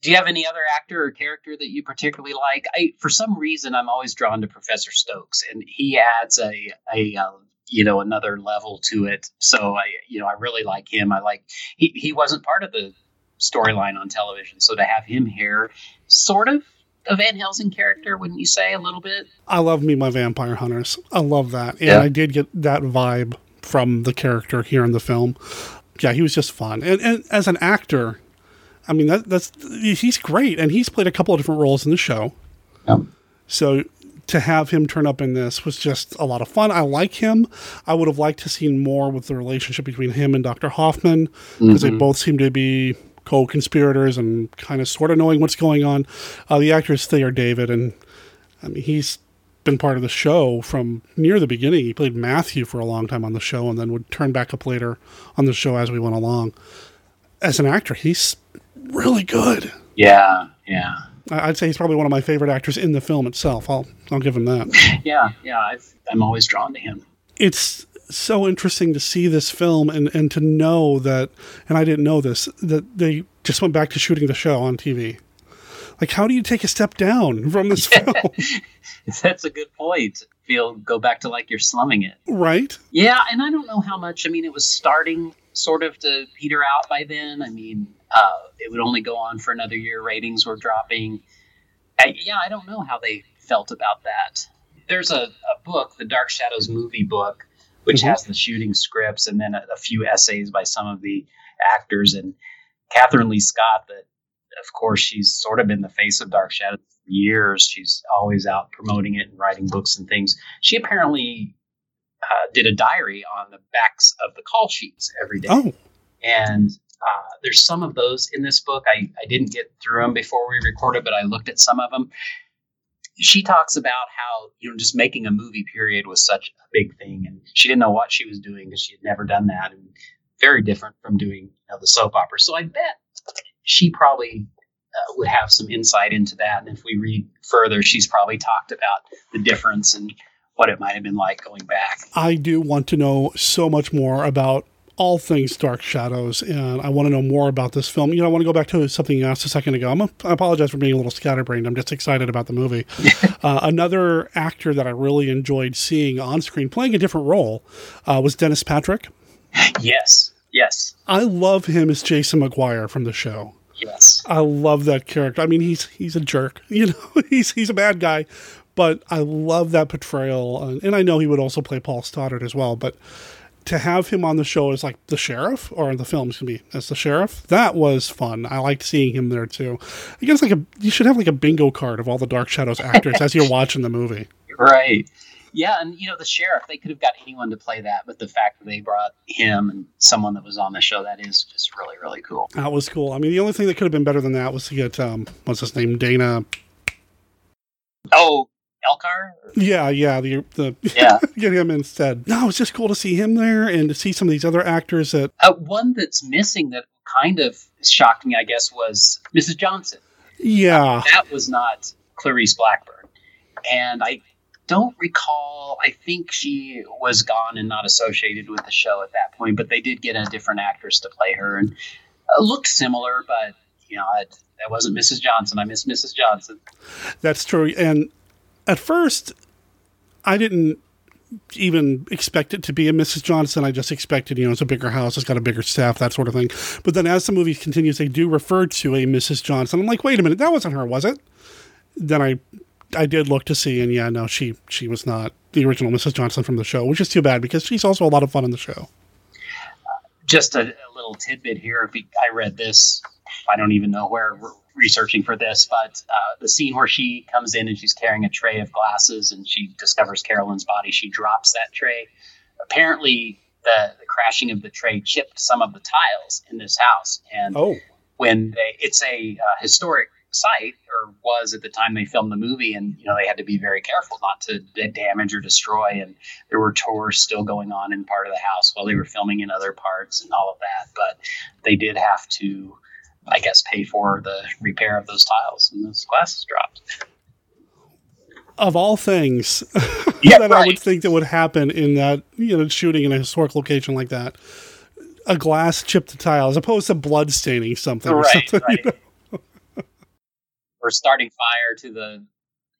S17: Do you have any other actor or character that you particularly like? I, for some reason, I'm always drawn to Professor Stokes, and he adds a a uh, you know another level to it. So I you know I really like him. I like he he wasn't part of the storyline on television, so to have him here, sort of a Van Helsing character, wouldn't you say a little bit?
S1: I love me my vampire hunters. I love that, and
S17: Yeah.
S1: I did get that vibe from the character here in the film. Yeah, he was just fun, and and as an actor, I mean that that's he's great, and he's played a couple of different roles in the show. So to have him turn up in this was just a lot of fun. I like him. I would have liked to seen more with the relationship between him and Dr. Hoffman because they
S17: Mhm.
S1: both seem to be co-conspirators and kind of sort of knowing what's going on. Uh, the actor is Thayer David, and I mean he's been part of the show from near the beginning. He played Matthew for a long time on the show, and then would turn back up later on the show as we went along. As an actor, he's really good.
S17: Yeah, yeah,
S1: I'd say he's probably one of my favorite actors in the film itself. I'll I'll give him that. (laughs)
S17: yeah, yeah. I've, I'm always drawn to him.
S1: It's so interesting to see this film and and to know that, and I didn't know this that they just went back to shooting the show on TV. Like, how do you take a step down from this (laughs) film? (laughs)
S17: That's a good point. Feel go back to like you're slumming it.
S1: right?
S17: Yeah, and I don't know how much. I mean, it was starting sort of to peter out by then. I mean, uh, it would only go on for another year. Ratings were dropping. I, yeah, I don't know how they felt about that. There's a, a book, the Dark Shadows movie book, which
S1: Mhm.
S17: has the shooting scripts and then a, a few essays by some of the actors. And Kathryn Leigh Scott, that of course she's sort of been the face of Dark Shadows for years. She's always out promoting it and writing books and things. She apparently uh, did a diary on the backs of the call sheets every day.
S1: Oh.
S17: And uh, there's some of those in this book. I, I didn't get through them before we recorded, but I looked at some of them. She talks about how, you know, just making a movie period was such a big thing. And she didn't know what she was doing because she had never done that. And very different from doing you know, the soap opera. So I bet she probably uh, would have some insight into that. And if we read further, she's probably talked about the difference and what it might have been like going back.
S1: I do want to know so much more about all things Dark Shadows, and I want to know more about this film. You know, I want to go back to something you asked a second ago. I'm a, I apologize for being a little scatterbrained. I'm just excited about the movie. (laughs) uh, another actor that I really enjoyed seeing on screen playing a different role uh, was Dennis Patrick.
S17: Yes, yes,
S1: I love him as Jason McGuire from the show.
S17: yes.
S1: I love that character. I mean, he's he's a jerk. (laughs) You know, he's he's a bad guy, but I love that portrayal. And I know he would also play Paul Stoddard as well. But to have him on the show as like the sheriff, or in the film, excuse me, as the sheriff, that was fun. I liked seeing him there too. I guess like a you should have like a bingo card of all the Dark Shadows actors as you're watching the movie. (laughs)
S17: Right. Yeah, and you know the sheriff, they could have got anyone to play that, but the fact that they brought him and someone that was on the show, that is just really, really cool.
S1: That was cool. I mean, the only thing that could have been better than that was to get um, what's his name, Dana.
S17: Oh, Elcar?
S1: Yeah, yeah, the the
S17: Yeah. (laughs)
S1: get him instead. No, it's just cool to see him there and to see some of these other actors that
S17: Uh, one that's missing that kind of shocked me, I guess, was Mrs. Johnson.
S1: yeah.
S17: That was not Clarice Blackburn. And I don't recall, I think she was gone and not associated with the show at that point, but they did get a different actress to play her and uh, looked similar, but, you know, it, that wasn't Mrs. Johnson. I miss Mrs. Johnson.
S1: That's true. And at first, I didn't even expect it to be a Mrs. Johnson. I just expected, you know, it's a bigger house, it's got a bigger staff, that sort of thing. But then as the movie continues, they do refer to a Mrs. Johnson. I'm like, wait a minute, that wasn't her, was it? Then I I did look to see, and yeah, no, she she was not the original Mrs. Johnson from the show, which is too bad because she's also a lot of fun in the show.
S17: Just a, a little tidbit here. I read this, I don't even know where researching for this, but uh, the scene where she comes in and she's carrying a tray of glasses and she discovers Carolyn's body, she drops that tray. Apparently, the, the crashing of the tray chipped some of the tiles in this house, and
S1: Oh.
S17: when they, it's a uh, historic site or was at the time they filmed the movie and you know they had to be very careful not to d- damage or destroy and there were tours still going on in part of the house while they were filming in other parts and all of that but they did have to I guess, pay for the repair of those tiles and those glasses dropped.
S1: Of all things (laughs)
S17: Yeah,
S1: that I would think that would happen in that you know shooting in a historic location like that, a glass chipped a tile as opposed to blood staining something or
S17: Right,
S1: something. you know? (laughs)
S17: Or starting fire to the,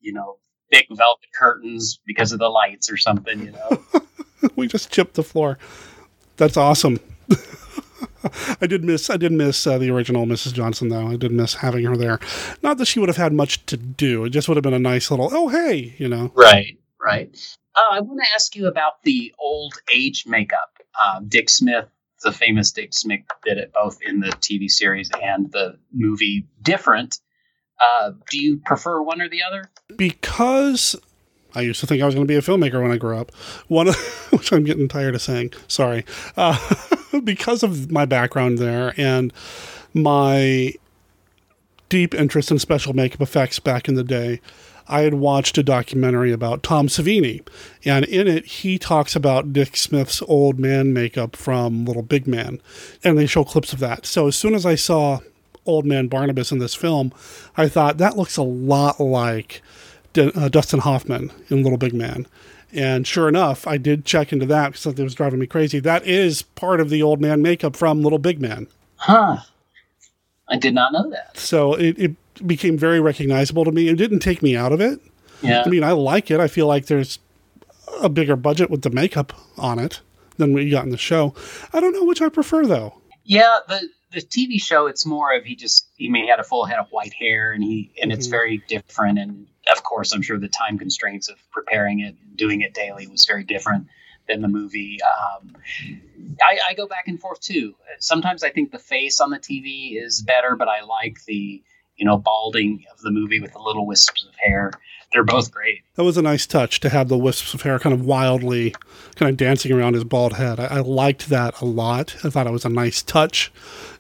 S17: you know, thick velvet curtains because of the lights or something, you know. (laughs)
S1: we just chipped the floor. That's awesome. (laughs) I did miss I did miss uh, the original Mrs. Johnson though. I did miss having her there. Not that she would have had much to do. It just would have been a nice little oh hey, you know.
S17: Right, right. Uh, I want to ask you about the old age makeup. Um, Dick Smith, the famous Dick Smith, did it both in the TV series and the movie. Different. Uh, do you prefer one or the other?
S1: Because I used to think I was going to be a filmmaker when I grew up. One, of, (laughs) which I'm getting tired of saying. Sorry. Uh, (laughs) because of my background there and my deep interest in special makeup effects back in the day, I had watched a documentary about Tom Savini, and in it he talks about Dick Smith's old man makeup from Little Big Man, and they show clips of that. So as soon as I saw old man Barnabas in this film, I thought that looks a lot like uh, Dustin Hoffman in Little Big Man. And sure enough, I did check into that because it was driving me crazy. That is part of the old man makeup from Little Big Man.
S17: Huh. I did not know that.
S1: So it, it became very recognizable to me. It didn't take me out of it.
S17: Yeah.
S1: I mean, I like it. I feel like there's a bigger budget with the makeup on it than what you got in the show. I don't know which I prefer though.
S17: Yeah, the the TV show, it's more of he just he may had a full head of white hair, and he and it's
S1: Mhm.
S17: very different. And of course, I'm sure the time constraints of preparing it, and doing it daily, was very different than the movie. Um, I, I go back and forth too. Sometimes I think the face on the TV is better, but I like the you know balding of the movie with the little wisps of hair. They're both great.
S1: That was a nice touch to have the wisps of hair kind of wildly kind of dancing around his bald head. I, I liked that a lot. I thought it was a nice touch.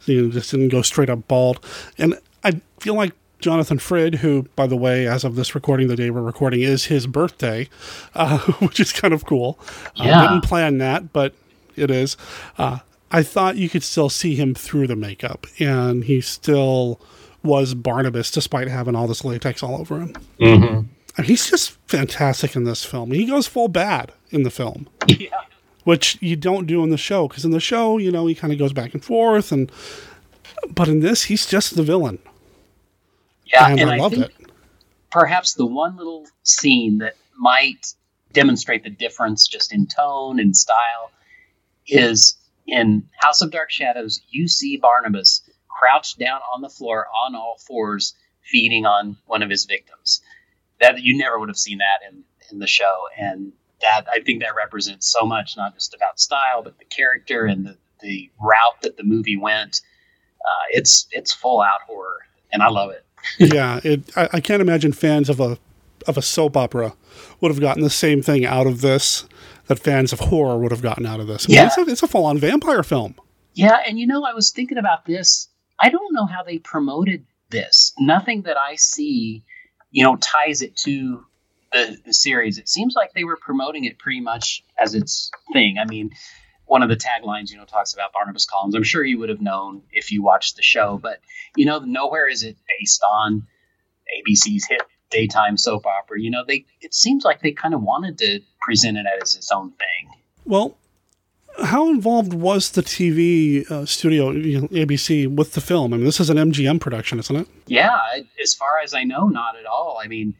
S1: You know, just didn't go straight up bald. And I feel like Jonathan Frid, who, by the way, as of this recording, the day we're recording, is his birthday, (laughs) uh, which is kind of cool.
S17: Yeah.
S1: I didn't plan that, but it is. Uh, I thought you could still see him through the makeup, and he still was Barnabas despite having all this latex all over him.
S17: Mm-hmm.
S1: And he's just fantastic in this film. He goes full bad in the film.
S17: Yeah.
S1: Which you don't do in the show because in the show, you know, he kind of goes back and forth and but in this he's just the villain.
S17: Yeah,
S1: and,
S17: and
S1: I
S17: I
S1: loved
S17: think-
S1: it.
S17: perhaps the one little scene that might demonstrate the difference just in tone and style is in House of Dark Shadows, you see Barnabas crouched down on the floor on all fours, feeding on one of his victims. That you never would have seen that in, in the show. And that I think that represents so much, not just about style, but the character and the, the route that the movie went. Uh, it's it's full out horror, and I love it.
S1: Yeah, it I, I can't imagine fans of a of a soap opera would have gotten the same thing out of this that fans of horror would have gotten out of this. I mean,
S17: Yeah.
S1: it's a, it's a full on vampire film.
S17: Yeah, and you know, I was thinking about this. I don't know how they promoted this. Nothing that I see, you know, ties it to the, the series. It seems like they were promoting it pretty much as its thing. I mean, one of the taglines, you know, talks about Barnabas Collins. I'm sure you would have known if you watched the show, but you know, nowhere is it based on ABC's hit daytime soap opera. You know, they it seems like they kind of wanted to present it as its own thing.
S1: Well, how involved was the TV uh, studio, you know, ABC, with the film? I mean, this is an MGM production, isn't it?
S17: Yeah, as far as I know, not at all. I mean,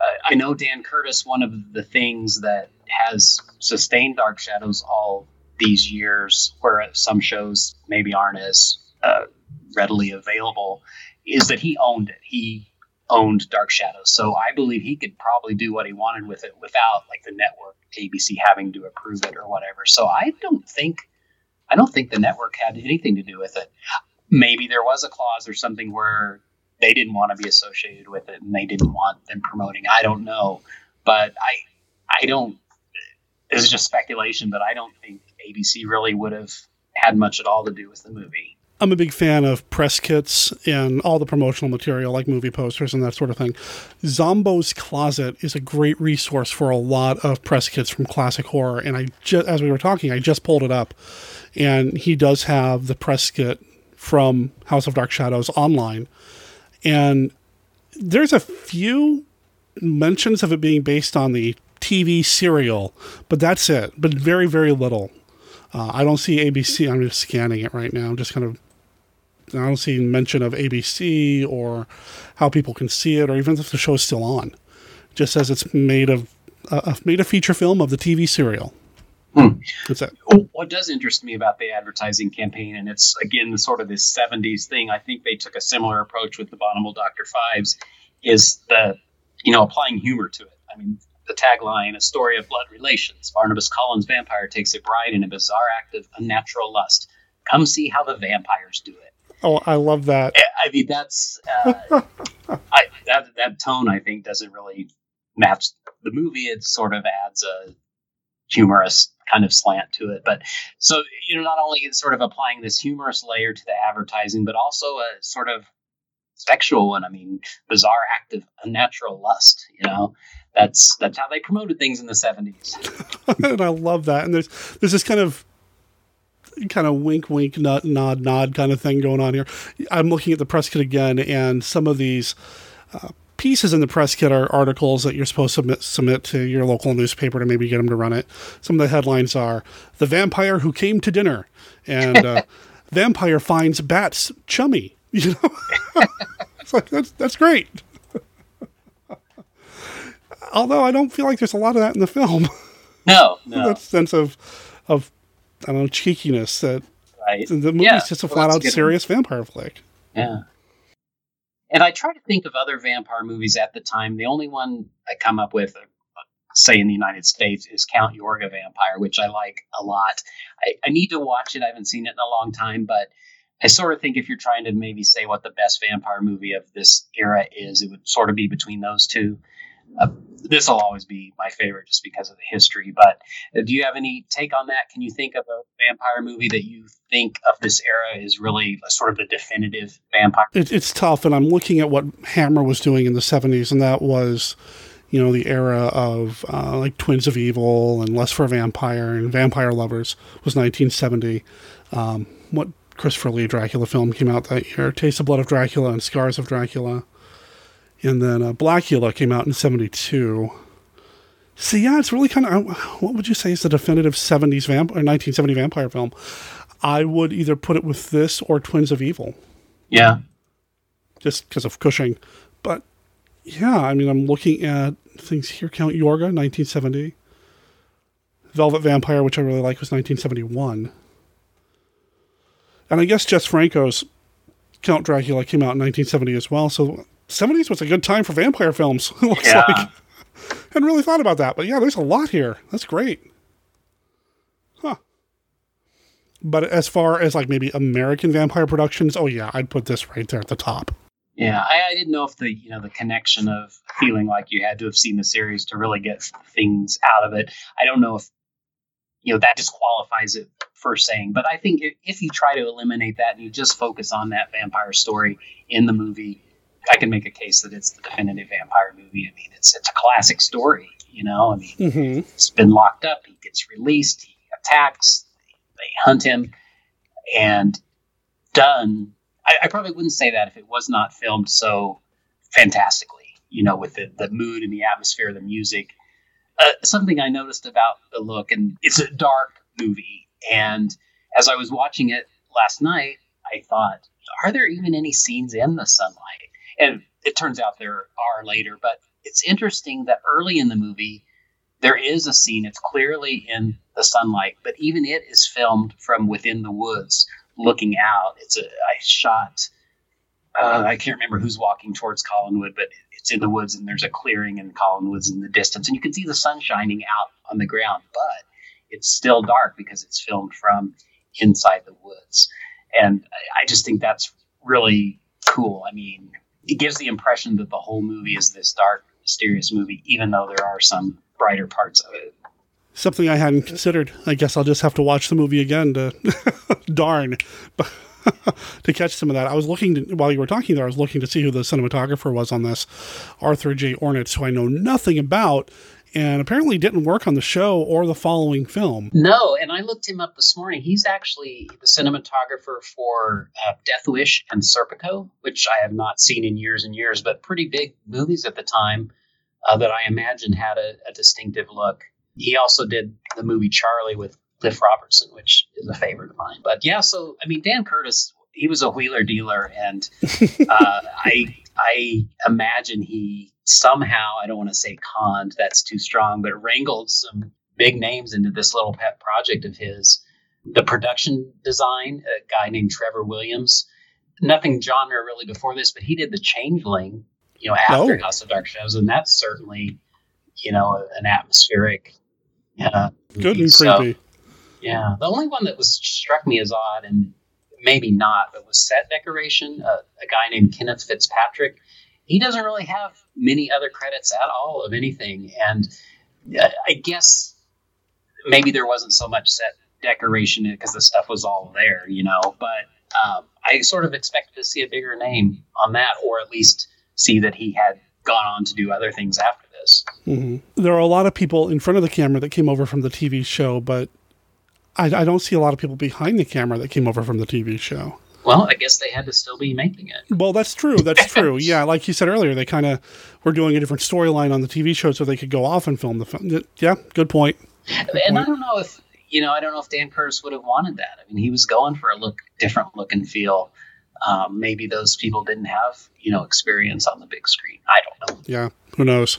S17: uh, I know Dan Curtis. One of the things that has sustained Dark Shadows all these years, where some shows maybe aren't as uh, readily available, is that he owned it. He owned Dark Shadows, so I believe he could probably do what he wanted with it without like the network ABC having to approve it or whatever. So I don't think I don't think the network had anything to do with it. Maybe there was a clause or something where they didn't want to be associated with it and they didn't want them promoting. I don't know, but I I don't. This is just speculation, but I don't think ABC really would have had much at all to do with the movie.
S1: I'm a big fan of press kits and all the promotional material, like movie posters and that sort of thing. Zombo's Closet is a great resource for a lot of press kits from classic horror. And I just, as we were talking, I just pulled it up, and he does have the press kit from House of Dark Shadows online. And there's a few mentions of it being based on the TV serial, but that's it. But very, very little. Uh, I don't see ABC. I'm just scanning it right now. I'm Just kind of, I don't see mention of ABC or how people can see it, or even if the show's still on. It just says it's made of uh, made a feature film of the TV serial.
S17: Hmm.
S1: That's it.
S17: What does interest me about the advertising campaign, and it's again the sort of this '70s thing. I think they took a similar approach with the Abominable Doctor Phibes, is the you know applying humor to it. I mean, the tagline, "A story of blood relations." Barnabas Collins, vampire, takes a bride in a bizarre act of unnatural lust. Come see how the vampires do it.
S1: Oh, I love that.
S17: I mean, that's uh, (laughs) I, that that tone. I think doesn't really match the movie. It sort of adds a humorous kind of slant to it. But so you know, not only is sort of applying this humorous layer to the advertising, but also a sort of sexual one. I mean, bizarre act of unnatural lust. You know, that's that's how they promoted things in the seventies. (laughs)
S1: and I love that. And there's there's this kind of kind of wink, wink, nod, nod, nod kind of thing going on here. I'm looking at the press kit again, and some of these. Uh, pieces in the press kit are articles that you're supposed to submit, submit to your local newspaper to maybe get them to run it. Some of the headlines are "The Vampire Who Came to Dinner" and uh, (laughs) "Vampire Finds Bats Chummy." (laughs) You know, it's like that's that's great. Although I don't feel like there's a lot of that in the film.
S17: No, (laughs) no.
S1: that sense of of I don't know cheekiness that
S17: right.
S1: the movie's
S17: Yeah.
S1: just a
S17: Well,
S1: flat out serious vampire flick.
S17: Yeah. And I try to think of other vampire movies at the time. The only one I come up with, say in the United States, is Count Yorga Vampire, which I like a lot. I, I need to watch it. I haven't seen it in a long time, but I sort of think if you're trying to maybe say what the best vampire movie of this era is, it would sort of be between those two. Uh, this will always be my favorite just because of the history. But uh, do you have any take on that? Can you think of a vampire movie that you think of this era is really sort of the definitive vampire?
S1: It, it's tough, and I'm looking at what Hammer was doing in the '70s, and that was, you know, the era of uh, like Twins of Evil and Lust for a Vampire and Vampire Lovers was 1970. Um, what Christopher Lee Dracula film came out that year? Taste of Blood of Dracula and Scars of Dracula, and then uh, Blacula came out in '72. So yeah, it's really kind of what would you say is the definitive '70s vamp or 1970 vampire film? I would either put it with this or Twins of Evil
S17: Yeah.
S1: just because of Cushing. But yeah, I mean, I'm looking at things here. Count Yorga, 1970. Velvet Vampire, which I really like, was 1971. And I guess Jess Franco's Count Dracula came out in 1970 as well. So 70s was a good time for vampire films. (laughs) It looks
S17: Yeah.
S1: like. (laughs) Hadn't really thought about that, but yeah, there's a lot here. That's great. Huh. But as far as like maybe American vampire productions, oh yeah, I'd put this right there at the top.
S17: Yeah, I, I didn't know if the you know the connection of feeling like you had to have seen the series to really get things out of it. I don't know if you know that disqualifies it for saying, but I think if, if you try to eliminate that and you just focus on that vampire story in the movie, I can make a case that it's the definitive vampire movie. I mean, it's it's a classic story. You know, I mean,
S1: Mm-hmm.
S17: he's been locked up, he gets released, he attacks, they hunt him, and done. I, I probably wouldn't say that if it was not filmed so fantastically, you know, with the, the mood and the atmosphere, the music. Uh, something I noticed about the look, and it's a dark movie. And as I was watching it last night, I thought, are there even any scenes in the sunlight? And it turns out there are later, but it's interesting that early in the movie, there is a scene. It's clearly in the sunlight, but even it is filmed from within the woods, looking out. It's a I shot. Uh, I can't remember who's walking towards Collinwood, but it's in the woods, and there's a clearing in Collinwoods in the distance, and you can see the sun shining out on the ground, but it's still dark because it's filmed from inside the woods, and I, just think that's really cool. I mean, it gives the impression that the whole movie is this dark, mysterious movie, even though there are some brighter parts of it.
S1: Something I hadn't considered. I guess I'll just have to watch the movie again to (laughs) darn (laughs) to catch some of that. I was looking to, while you were talking there. I was looking to see who the cinematographer was on this, Arthur J. Ornitz, who I know nothing about, and apparently didn't work on the show or the following film.
S17: No, and I looked him up this morning. He's actually the cinematographer for uh, Death Wish and Serpico, which I have not seen in years and years, but pretty big movies at the time uh, that I imagine had a, a distinctive look. He also did the movie Charlie with Cliff Robertson, which is a favorite of mine. But yeah, so I mean, Dan Curtis, he was a wheeler dealer, and (laughs) uh, I I imagine he somehow I don't want to say conned, that's too strong, but wrangled some big names into this little pet project of his. The production design, a guy named Trevor Williams, nothing genre really before this, but he did the Changeling, you know, after
S1: Oh.
S17: House of Dark Shadows, and that's certainly, you know, an atmospheric. Uh,
S1: Good and
S17: So,
S1: creepy.
S17: yeah, the only one that was struck me as odd, and maybe not, but was set decoration. Uh, a guy named Kenneth Fitzpatrick. He doesn't really have many other credits at all of anything, and uh, I guess maybe there wasn't so much set decoration because the stuff was all there, you know. But um, I sort of expected to see a bigger name on that, or at least see that he had gone on to do other things after this.
S1: hmm There are a lot of people in front of the camera that came over from the TV show, but I, I don't see a lot of people behind the camera that came over from the TV show.
S17: Well, I guess they had to still be making it.
S1: Well, that's true. That's (laughs) true. Yeah, like you said earlier, they kind of were doing a different storyline on the TV show so they could go off and film the film. Yeah, good point.
S17: And I don't know if you know, I don't know if Dan Curtis would have wanted that. I mean, he was going for a look, different look and feel. Um, maybe those people didn't have you know experience on the big screen. I don't know.
S1: Yeah, who knows?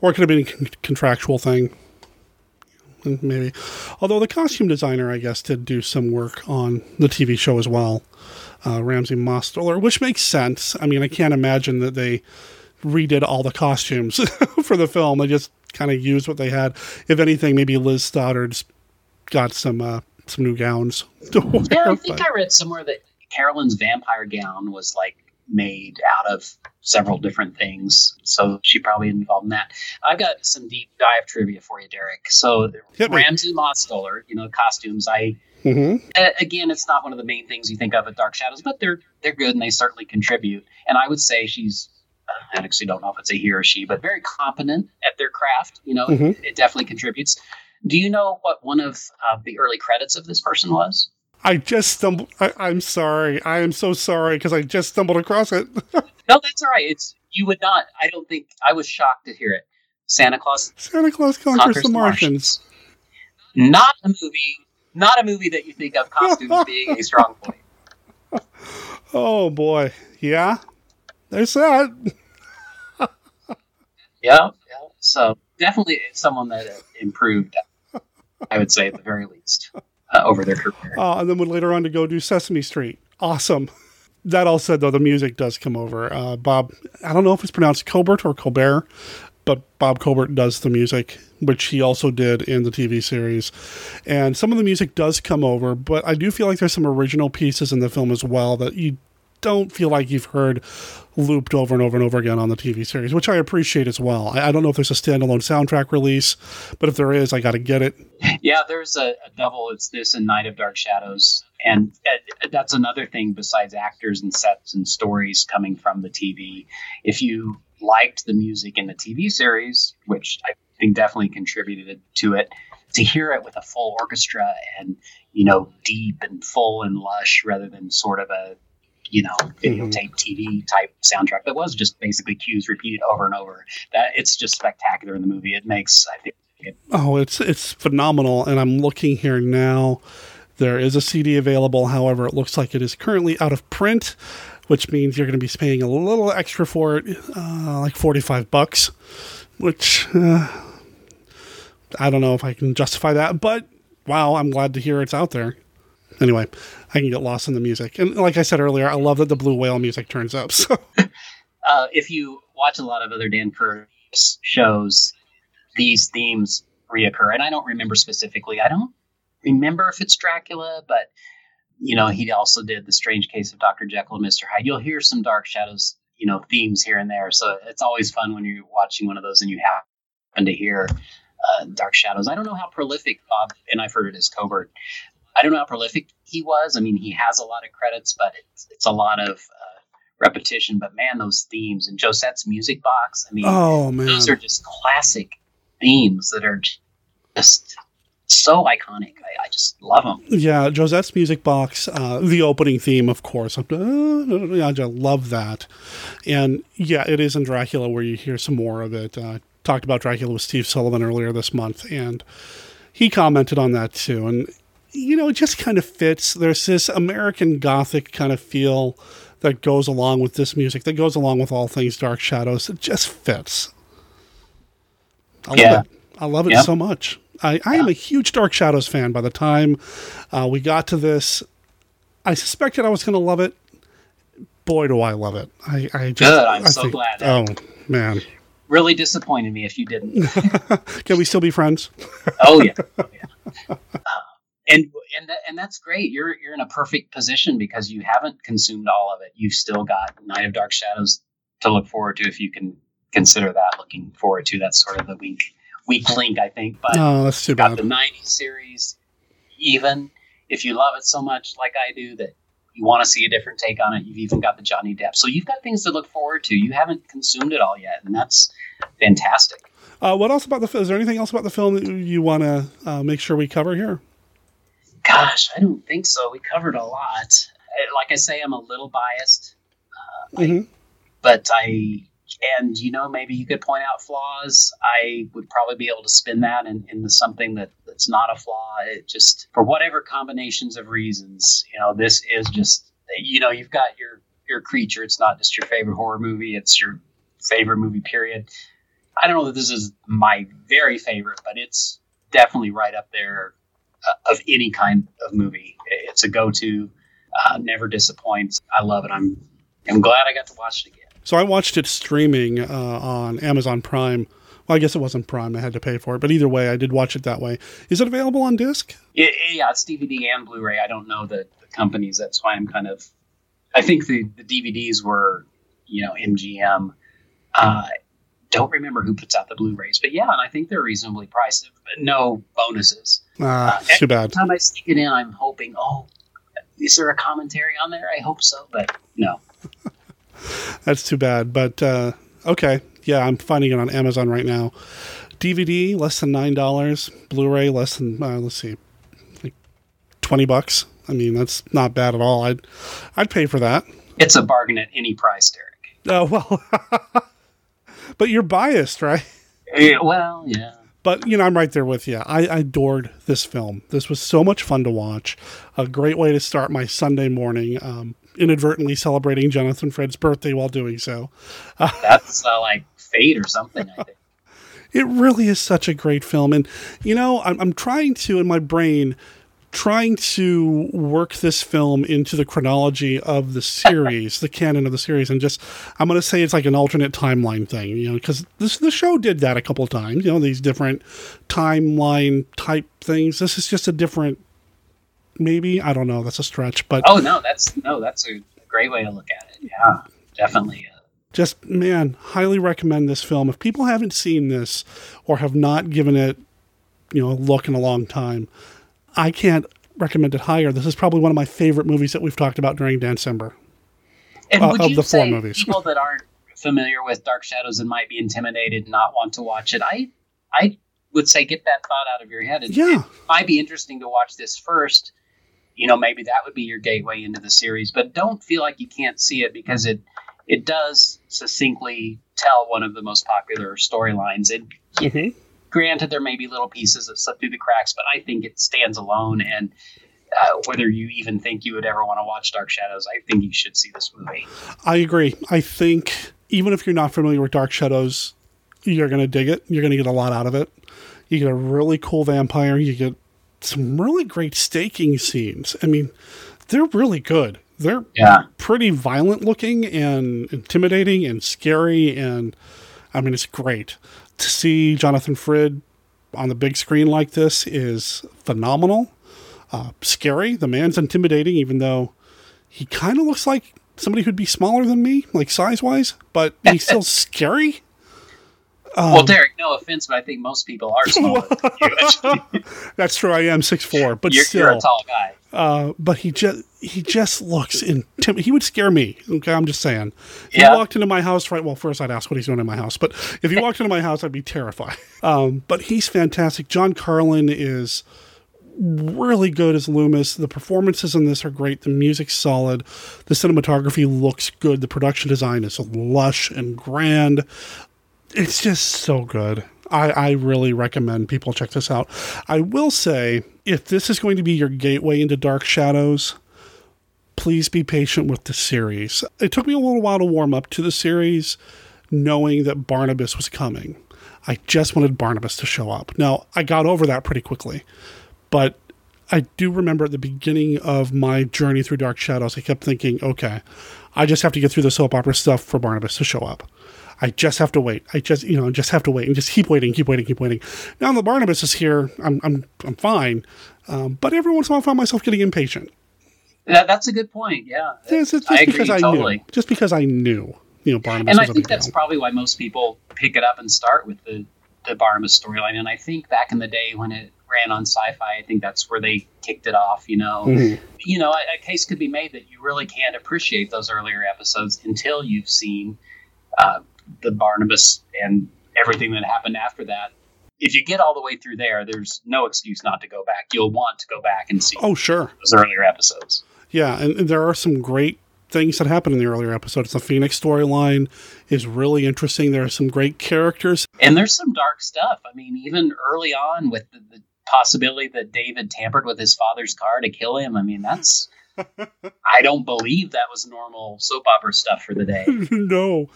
S1: Or it could have been a con- contractual thing. Maybe. Although the costume designer, I guess, did do some work on the TV show as well. Uh, Ramsey Mostoller, which makes sense. I mean, I can't imagine that they redid all the costumes (laughs) for the film. They just kind of used what they had. If anything, maybe Liz Stoddard's got some uh, some new gowns (laughs) wear.
S17: Yeah, I think
S1: but-
S17: I read somewhere that Carolyn's vampire gown was like made out of several different things, so she probably involved in that. I've got some deep dive trivia for you, Derek. So
S1: Hit.
S17: Ramsey Mostoller, you know, costumes. I
S1: Mhm.
S17: uh, again, it's not one of the main things you think of at Dark Shadows, but they're they're good and they certainly contribute. And I would say she's. uh, I actually don't know if it's a he or she, but very competent at their craft. You know,
S1: Mhm.
S17: it, it definitely contributes. Do you know what one of uh, the early credits of this person was?
S1: I just stumbled. I, I'm sorry. I am so sorry because I just stumbled across it. (laughs)
S17: No, that's all right. It's you would not. I don't think I was shocked to hear it. Santa Claus,
S1: Santa Claus conquers, the Martians.
S17: not a movie, not a movie that you think of costumes (laughs) being a strong point.
S1: Oh boy, yeah. There's that. (laughs)
S17: Yeah, yeah. So definitely someone that uh, improved. I would say at the very least uh, over their career.
S1: Uh, and then went later on to go do Sesame Street. Awesome. That all said, though, the music does come over. Uh, Bob, I don't know if it's pronounced Colbert or Colbert, but Bob Colbert does the music, which he also did in the TV series. And some of the music does come over, but I do feel like there's some original pieces in the film as well that you don't feel like you've heard looped over and over and over again on the TV series, which I appreciate as well. I, I don't know if there's a standalone soundtrack release, but if there is, I got to get it.
S17: Yeah, there's a, a double. It's this and Night of Dark Shadows, and uh, that's another thing besides actors and sets and stories coming from the TV. If you liked the music in the TV series, which I think definitely contributed to it, to hear it with a full orchestra and you know deep and full and lush rather than sort of a you know videotape TV type soundtrack that was just basically cues repeated over and over. That it's just spectacular in the movie. It makes I think it
S1: Oh, it's it's phenomenal, and I'm looking here now. There is a CD available. However, it looks like it is currently out of print, which means you're going to be paying a little extra for it, uh, like 45 bucks. Which uh, I don't know if I can justify that, but wow, I'm glad to hear it's out there. Anyway, I can get lost in the music, and like I said earlier, I love that the Blue Whale music turns up. So (laughs)
S17: uh, if you watch a lot of other Dan Curtis shows, these themes reoccur. And I don't remember specifically. I don't remember if it's Dracula, but you know, he also did the Strange Case of Dr. Jekyll and Mr. Hyde. You'll hear some Dark Shadows, you know, themes here and there. So it's always fun when you're watching one of those and you happen to hear uh, Dark Shadows. I don't know how prolific Bob, and I've heard it as Covert. I don't know how prolific he was. I mean, he has a lot of credits, but it's, it's a lot of uh, repetition. But man, those themes and Josette's music box. I mean,
S1: Oh, man.
S17: those are just classic themes that are just so iconic. I, I just love them.
S1: Yeah, Josette's Music Box, uh, the opening theme, of course. Uh, I just love that. And yeah, it is in Dracula where you hear some more of it. Uh, talked about Dracula with Steve Sullivan earlier this month, and he commented on that too. And, you know, it just kind of fits. There's this American Gothic kind of feel that goes along with this music, that goes along with all things Dark Shadows. It just fits. I love it. I love it
S17: Yeah.
S1: so much. I, I am a huge Dark Shadows fan. By the time uh, we got to this, I suspected I was going to love it. Boy, do I love it! I, I just,
S17: Good, I'm
S1: I
S17: so glad.
S1: Oh man,
S17: Really disappointed me if you didn't. (laughs)
S1: can we still be friends?
S17: oh yeah, (laughs) oh, yeah. And and that, and that's great. You're you're in a perfect position because you haven't consumed all of it. You've still got Night of Dark Shadows to look forward to if you can consider that looking forward to. That's sort of the weak weak link, I think. But
S1: Oh, that's too
S17: you've got
S1: bad.
S17: the '90s series. Even if you love it so much, like I do, that you want to see a different take on it, you've even got the Johnny Depp. So you've got things to look forward to. You haven't consumed it all yet, and that's fantastic.
S1: Uh, what else about the? Is there anything else about the film that you want to uh, make sure we cover here?
S17: Gosh, I don't think so. We covered a lot. Uh, Like I say, I'm a little biased,
S1: Mhm.
S17: but I and you know maybe you could point out flaws. I would probably be able to spin that in, into something that that's not a flaw. It just for whatever combinations of reasons, you know, this is just you know you've got your your creature. It's not just your favorite horror movie. It's your favorite movie. Period. I don't know that this is my very favorite, but it's definitely right up there uh, of any kind of movie. It's a go-to. Uh, never disappoints. I love it. I'm I'm glad I got to watch it again.
S1: So I watched it streaming uh, on Amazon Prime. Well, I guess it wasn't Prime; I had to pay for it. But either way, I did watch it that way. Is it available on disc?
S17: Yeah, yeah, it's DVD and Blu-ray. I don't know the, the companies. That's why I'm kind of. I think the, the DVDs were, you know, MGM. Uh, don't remember who puts out the Blu-rays, but yeah, and I think they're reasonably priced. But no bonuses.
S1: Ah, it's too bad.
S17: Every time I sneak it in, I'm hoping, oh, is there a commentary on there? I hope so, but no. (laughs)
S1: That's too bad. But uh, okay, yeah, I'm finding it on Amazon right now. DVD less than nine dollars. Blu-ray less than uh, let's see, like twenty bucks. I mean, that's not bad at all. I'd I'd pay for that.
S17: It's a bargain at any price, Derek.
S1: Oh well, (laughs) but you're biased, right?
S17: Yeah, well, yeah.
S1: But you know, I'm right there with you. I, I adored this film. This was so much fun to watch. A great way to start my Sunday morning. Um, inadvertently celebrating Jonathan Frid's birthday while doing so. (laughs) Uh,
S17: That's uh, like fate or something. I think.
S1: it really is such a great film, and you know, I'm, I'm trying to in my brain trying to work this film into the chronology of the (laughs) series, the canon of the series, and just I'm going to say it's like an alternate timeline thing, you know, because this the show did that a couple of times, you know, these different timeline type things. This is just a different, maybe I don't know, that's a stretch, but
S17: Oh no, that's no, that's a great way to look at it. Yeah, definitely. uh,
S1: just man, highly recommend this film. If people haven't seen this or have not given it, you know, a look in a long time, I can't recommend it higher. This is probably one of my favorite movies that we've talked about during December.
S17: And
S1: Uh,
S17: would
S1: of
S17: you
S1: the four
S17: say
S1: movies.
S17: people that aren't familiar with Dark Shadows and might be intimidated, and not want to watch it, I I would say get that thought out of your head. It,
S1: Yeah.
S17: it might be interesting to watch this first. You know, maybe that would be your gateway into the series, but don't feel like you can't see it because it it does succinctly tell one of the most popular storylines. And
S1: Mm-hmm.
S17: Granted, there may be little pieces that slip through the cracks, but I think it stands alone. And uh, whether you even think you would ever want to watch Dark Shadows, I think you should see this movie.
S1: I agree. I think even if you're not familiar with Dark Shadows, you're going to dig it. You're going to get a lot out of it. You get a really cool vampire. You get some really great staking scenes. I mean, they're really good. They're
S17: Yeah.
S1: pretty violent looking and intimidating and scary. And I mean, it's great to see Jonathan Frid on the big screen like this is phenomenal. Uh, scary. The man's intimidating, even though he kind of looks like somebody who'd be smaller than me, like size wise, but he's still (laughs) scary.
S17: Well,
S1: Um,
S17: Derek, no offense, but I think most people are (laughs) smaller than you. (laughs) Actually.
S1: That's true. I am six four, but
S17: you're,
S1: still,
S17: you're a tall guy.
S1: Uh, but he just he just looks intim- He would scare me. Okay, I'm just saying. If
S17: Yeah.
S1: he walked into my house, right? Well, first I'd ask what he's doing in my house. But if he walked into my house, I'd be terrified. (laughs) Um, but he's fantastic. John Karlen is really good as Loomis. The performances in this are great. The music's solid. The cinematography looks good. The production design is lush and grand. It's just so good. I, I really recommend people check this out. I will say, if this is going to be your gateway into Dark Shadows, please be patient with the series. It took me a little while to warm up to the series, knowing that Barnabas was coming. I just wanted Barnabas to show up. Now, I got over that pretty quickly, but I do remember at the beginning of my journey through Dark Shadows, I kept thinking, okay, I just have to get through the soap opera stuff for Barnabas to show up. I just have to wait. I just, you know, just have to wait and just keep waiting, keep waiting, keep waiting. Now the Barnabas is here. I'm, I'm, I'm fine. Um, but every once in a while, I find myself getting impatient.
S17: That, that's a good point. Yeah,
S1: It's, it's just
S17: I agree
S1: because I
S17: totally.
S1: knew, just because I knew, you know, Barnabas
S17: and I think that's probably why most people pick it up and start with the the Barnabas storyline. And I think back in the day when it ran on Sci-Fi, I think that's where they kicked it off. You know,
S1: Mhm.
S17: you know, a, a case could be made that you really can't appreciate those earlier episodes until you've seen uh, the Barnabas and everything that happened after that. If you get all the way through there, there's no excuse not to go back. You'll want to go back and see
S1: Oh, sure.
S17: those earlier episodes.
S1: Yeah, and, and there are some great things that happen in the earlier episodes. The Phoenix storyline is really interesting. There are some great characters.
S17: And there's some dark stuff. I mean, even early on with the, the possibility that David tampered with his father's car to kill him. I mean, that's. (laughs) I don't believe that was normal soap opera stuff for the day. (laughs)
S1: no.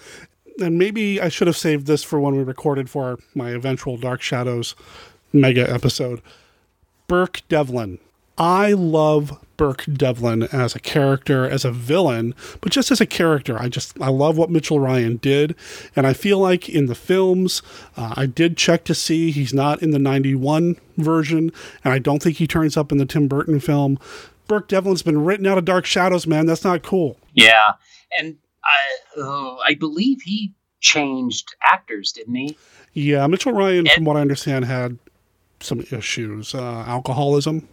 S1: And maybe I should have saved this for when we recorded for my eventual Dark Shadows mega episode. Burke Devlin. I love Burke Devlin as a character, as a villain, but just as a character. I just, I love what Mitchell Ryan did. And I feel like in the films, uh, I did check to see he's not in the 91 version, and I don't think he turns up in the Tim Burton film. Burke Devlin's been written out of Dark Shadows, man. That's not cool.
S17: Yeah, and I, oh, I believe he changed actors, didn't he?
S1: Yeah, Mitchell Ryan, from what I understand, had some issues, uh, alcoholism,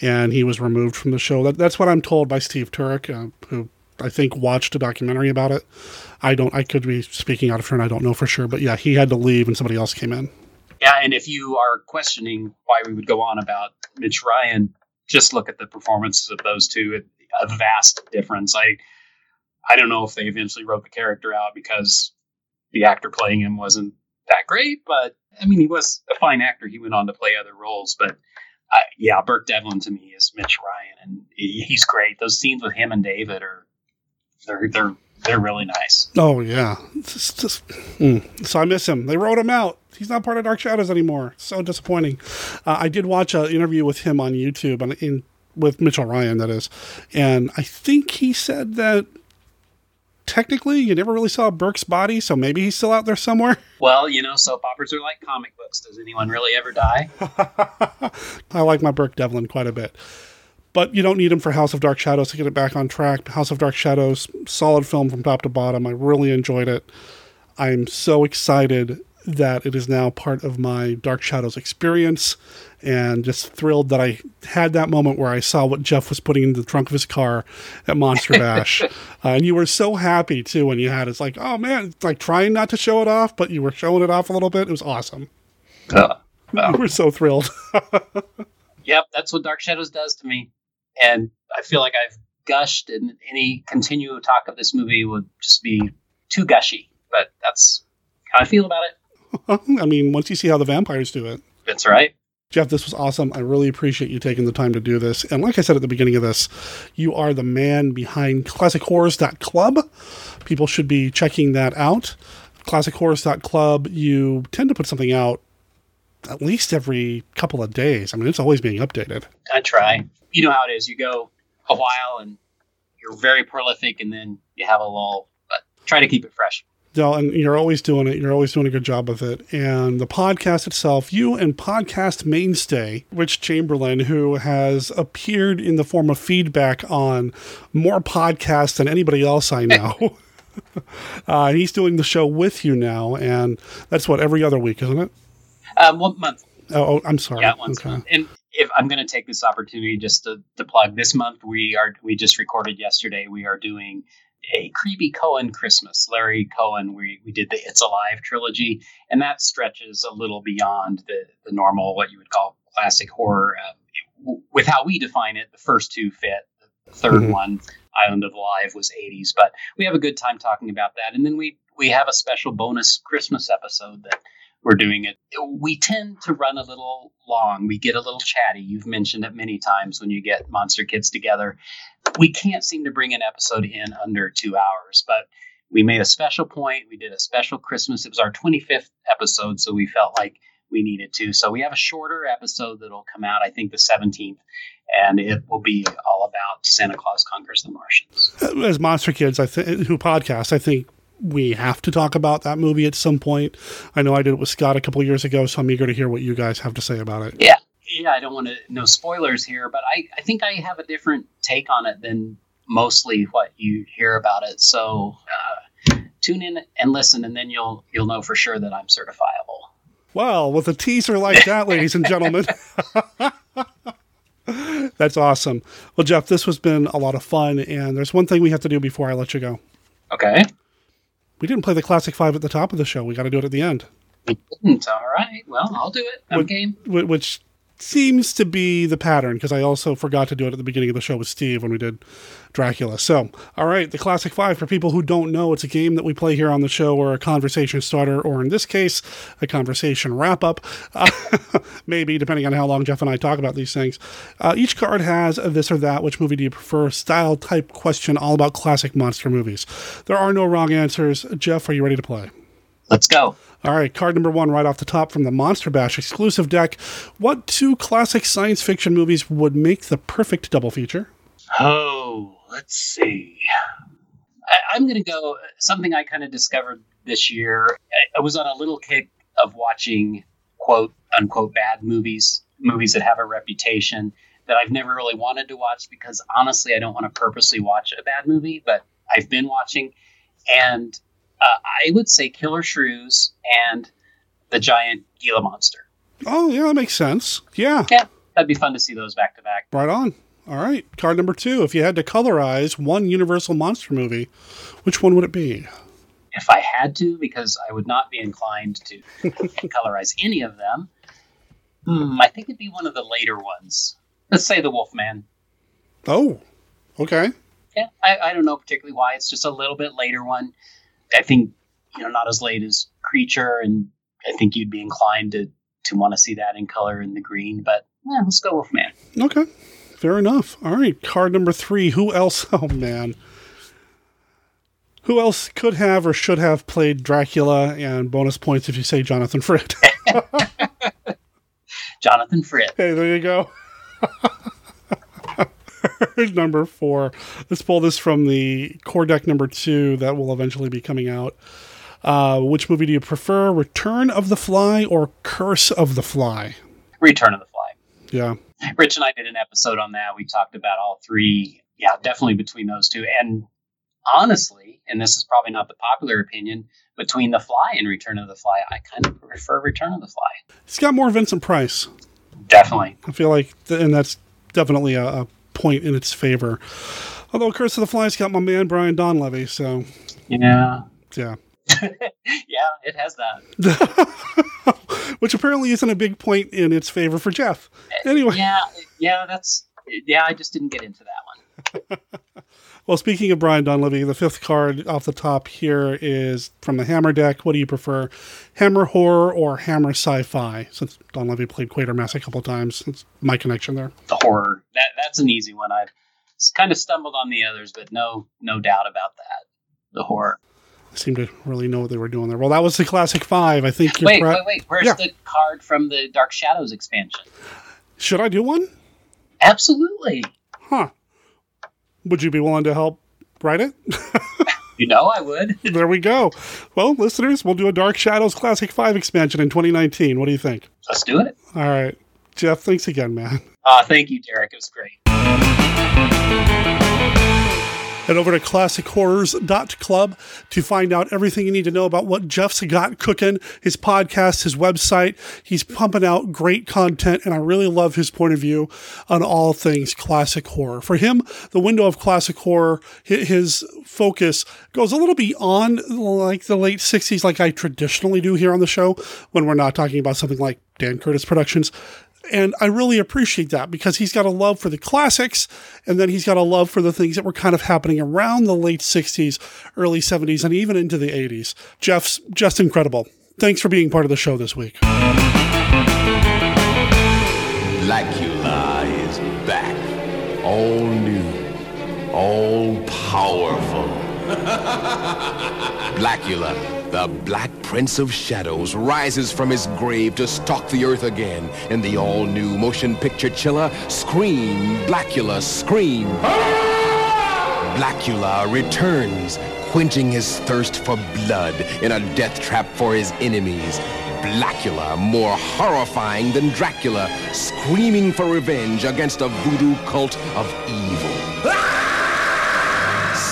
S1: and he was removed from the show. That, that's what I'm told by Steve Turek, uh, who I think watched a documentary about it. I don't. I could be speaking out of turn. I don't know for sure, but yeah, he had to leave, and somebody else came in.
S17: Yeah, and if you are questioning why we would go on about Mitch Ryan, just look at the performances of those two. A vast difference. I I don't know if they eventually wrote the character out because the actor playing him wasn't that great, but I mean he was a fine actor. He went on to play other roles, but uh, yeah, Burke Devlin to me is Mitch Ryan, and he's great. Those scenes with him and David are they're they're they're really nice.
S1: Oh yeah, just, just- mm. so I miss him. They wrote him out. He's not part of Dark Shadows anymore. So disappointing. Uh, I did watch an interview with him on YouTube, and in with Mitchell Ryan, that is, and I think he said that technically you never really saw Burke's body, so maybe he's still out there somewhere. (laughs)
S17: Well, you know, soap operas are like comic books. Does anyone really ever die? (laughs)
S1: I like my Burke Devlin quite a bit. But you don't need him for House of Dark Shadows to get it back on track. House of Dark Shadows, solid film from top to bottom. I really enjoyed it. I'm so excited that it is now part of my Dark Shadows experience and just thrilled that I had that moment where I saw what Jeff was putting in the trunk of his car at Monster (laughs) Bash. uh, and you were so happy too when you had it. It's like, oh man, it's like trying not to show it off, but you were showing it off a little bit. It was awesome.
S17: Uh,
S1: we were so thrilled. (laughs)
S17: Yep, that's what Dark Shadows does to me. And I feel like I've gushed, and any continual talk of this movie would just be too gushy. But that's how I feel about it. (laughs)
S1: I mean, once you see how the vampires do it.
S17: That's right.
S1: Jeff, this was awesome. I really appreciate you taking the time to do this. And like I said at the beginning of this, you are the man behind classichorrors.club. People should be checking that out. Classichorrors.club, you tend to put something out at least every couple of days. I mean, it's always being updated.
S17: I try. You know how it is. You go a while and you're very prolific, and then you have a lull. But try to keep it fresh.
S1: No, and you're always doing it. You're always doing a good job of it. And the podcast itself, you and podcast mainstay, Rich Chamberlain, who has appeared in the form of feedback on more podcasts than anybody else I know. (laughs) (laughs) Uh, he's doing the show with you now, and that's what every other week, isn't it?
S17: Um, one month.
S1: Oh, oh I'm sorry.
S17: Yeah, once
S1: okay.
S17: month. And if I'm going to take this opportunity just to, to plug this month, we are we just recorded yesterday. We are doing a creepy Cohen Christmas. Larry Cohen. We we did the It's Alive trilogy, and that stretches a little beyond the the normal what you would call classic horror. Um, with how we define it, the first two fit. The 3rd
S1: Mhm.
S17: one, Island of the Alive, was 80s, but we have a good time talking about that. And then we we have a special bonus Christmas episode that we're doing it. We tend to run a little long. We get a little chatty. You've mentioned it many times when you get Monster Kids together. We can't seem to bring an episode in under two hours, but we made a special point. We did a special Christmas. It was our 25th episode, so we felt like we needed to. So we have a shorter episode that'll come out, I think, the 17th, and it will be all about Santa Claus Conquers the Martians.
S1: Uh, as Monster Kids, I think who podcast, I think we have to talk about that movie at some point. I know I did it with Scott a couple years ago, so I'm eager to hear what you guys have to say about it.
S17: Yeah. Yeah, I don't want to, no spoilers here, but I, I think I have a different take on it than mostly what you hear about it. So uh, tune in and listen, and then you'll you'll know for sure that I'm certifiable.
S1: Well, with a teaser like that, (laughs) ladies and gentlemen. (laughs) That's awesome. Well, Jeff, this has been a lot of fun, and there's one thing we have to do before I let you go.
S17: Okay.
S1: We didn't play the classic five at the top of the show. We got to do it at the end,
S17: Didn't. All right. Well, I'll do it. I'm
S1: What-
S17: game.
S1: which seems to be the pattern because I also forgot to do it at the beginning of the show with Steve when we did Dracula. So, all right, the classic five for people who don't know, it's a game that we play here on the show or a conversation starter, or in this case, a conversation wrap up. Uh, (laughs) maybe depending on how long Jeff and I talk about these things. Uh, each card has a this or that. Which movie do you prefer? Style type question, all about classic monster movies. There are no wrong answers. Jeff, are you ready to play?
S17: Let's go.
S1: All right, card number one, right off the top from the Monster Bash exclusive deck. What two classic science fiction movies would make the perfect double feature?
S17: Oh, let's see. I, I'm going to go something I kind of discovered this year. I, I was on a little kick of watching quote unquote bad movies, movies that have a reputation that I've never really wanted to watch because honestly, I don't want to purposely watch a bad movie, but I've been watching. And uh, I would say Killer Shrews and the giant Gila monster.
S1: Oh, yeah, that makes sense. Yeah,
S17: Yeah, that'd be fun to see those back to back.
S1: right on. All right, card number two. If you had to colorize one Universal monster movie, which one would it be?
S17: if I had to, because I would not be inclined to (laughs) colorize any of them. Hmm, I think it'd be one of the later ones. Let's say the Wolfman.
S1: Oh, okay.
S17: Yeah, I, I don't know particularly why. It's just a little bit later one. I think you know not as late as Creature, and I think you'd be inclined to to want to see that in color in the green. But yeah, let's go Wolfman.
S1: Okay, fair enough. All right, card number three. Who else? (laughs) Oh, man. Who else could have or should have played Dracula? And bonus points if you say Jonathan Frid. (laughs)
S17: Jonathan Frid.
S1: Hey, there you go. (laughs) (laughs) number four. Let's pull this from the core deck number two that will eventually be coming out. Uh, which movie do you prefer? Return of the Fly or Curse of the Fly?
S17: Return of the Fly.
S1: Yeah.
S17: Rich and I did an episode on that. We talked about all three. Yeah, definitely between those two. And honestly, and this is probably not the popular opinion, between The Fly and Return of the Fly, I kind of prefer Return of the Fly.
S1: It's got more Vincent Price.
S17: Definitely.
S1: I feel like, and that's definitely a, a point in its favor. Although Curse of the Fly's got my man Brian Donlevy, so
S17: Yeah.
S1: yeah. (laughs)
S17: yeah, it has that. (laughs)
S1: Which apparently isn't a big point in its favor for Jeff. Eh, anyway.
S17: Yeah, yeah, that's yeah, I just didn't get into that one. (laughs)
S1: Well, speaking of Brian Donlevy, the fifth card off the top here is from the Hammer deck. What do you prefer, Hammer horror or Hammer sci-fi? Since Donlevy played Quatermass a couple times, it's my connection there.
S17: The horror. That that's an easy one. I've kind of stumbled on the others, but no no doubt about that. The horror.
S1: I seem to really know what they were doing there. Well, that was the classic five. I think you're
S17: Wait,
S1: pre-
S17: wait, wait. Where's
S1: Yeah.
S17: the card from the Dark Shadows expansion?
S1: Should I do one?
S17: Absolutely.
S1: Huh. Would you be willing to help write it? (laughs)
S17: You know I would. (laughs)
S1: there we go. Well, listeners, we'll do a Dark Shadows Classic 5 expansion in 2019. What do you think?
S17: Let's do it.
S1: All right. Jeff, thanks again, man.
S17: Uh, thank you, Derek. It was great.
S1: Head over to classichorrors.club to find out everything you need to know about what Jeff's got cooking, his podcast, his website. He's pumping out great content, and I really love his point of view on all things classic horror. For him, the window of classic horror, his focus goes a little beyond like the late 60s, like I traditionally do here on the show when we're not talking about something like Dan Curtis Productions. And I really appreciate that because he's got a love for the classics and then he's got a love for the things that were kind of happening around the late 60s, early 70s, and even into the 80s. Jeff's just incredible. Thanks for being part of the show this week.
S14: Blacula is back. All new, all powerful. (laughs) Blacula the Black Prince of Shadows rises from his grave to stalk the earth again in the all-new motion picture chiller Scream, Blacula, Scream. Blacula returns, quenching his thirst for blood in a death trap for his enemies. Blacula, more horrifying than Dracula, screaming for revenge against a voodoo cult of evil.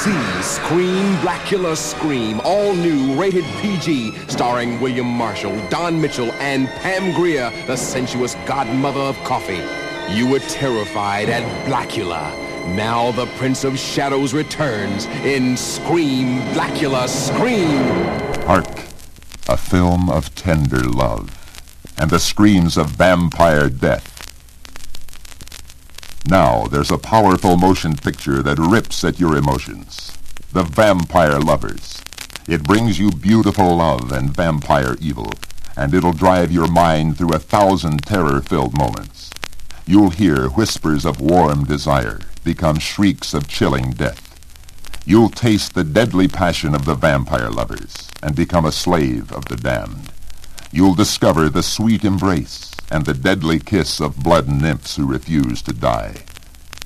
S14: See Scream, Blacula Scream, all new, rated PG, starring William Marshall, Don Mitchell, and Pam Grier, the sensuous godmother of Coffy. You were terrified at Blacula. Now the Prince of Shadows returns in Scream, Blacula Scream.
S6: Hark, a film of tender love, and the screams of vampire death now there's a powerful motion picture that rips at your emotions. The Vampire Lovers. It brings you beautiful love and vampire evil, and it'll drive your mind through a thousand terror-filled moments. You'll hear whispers of warm desire become shrieks of chilling death. You'll taste the deadly passion of the vampire lovers and become a slave of the damned. You'll discover the sweet embrace and the deadly kiss of blood nymphs who refuse to die.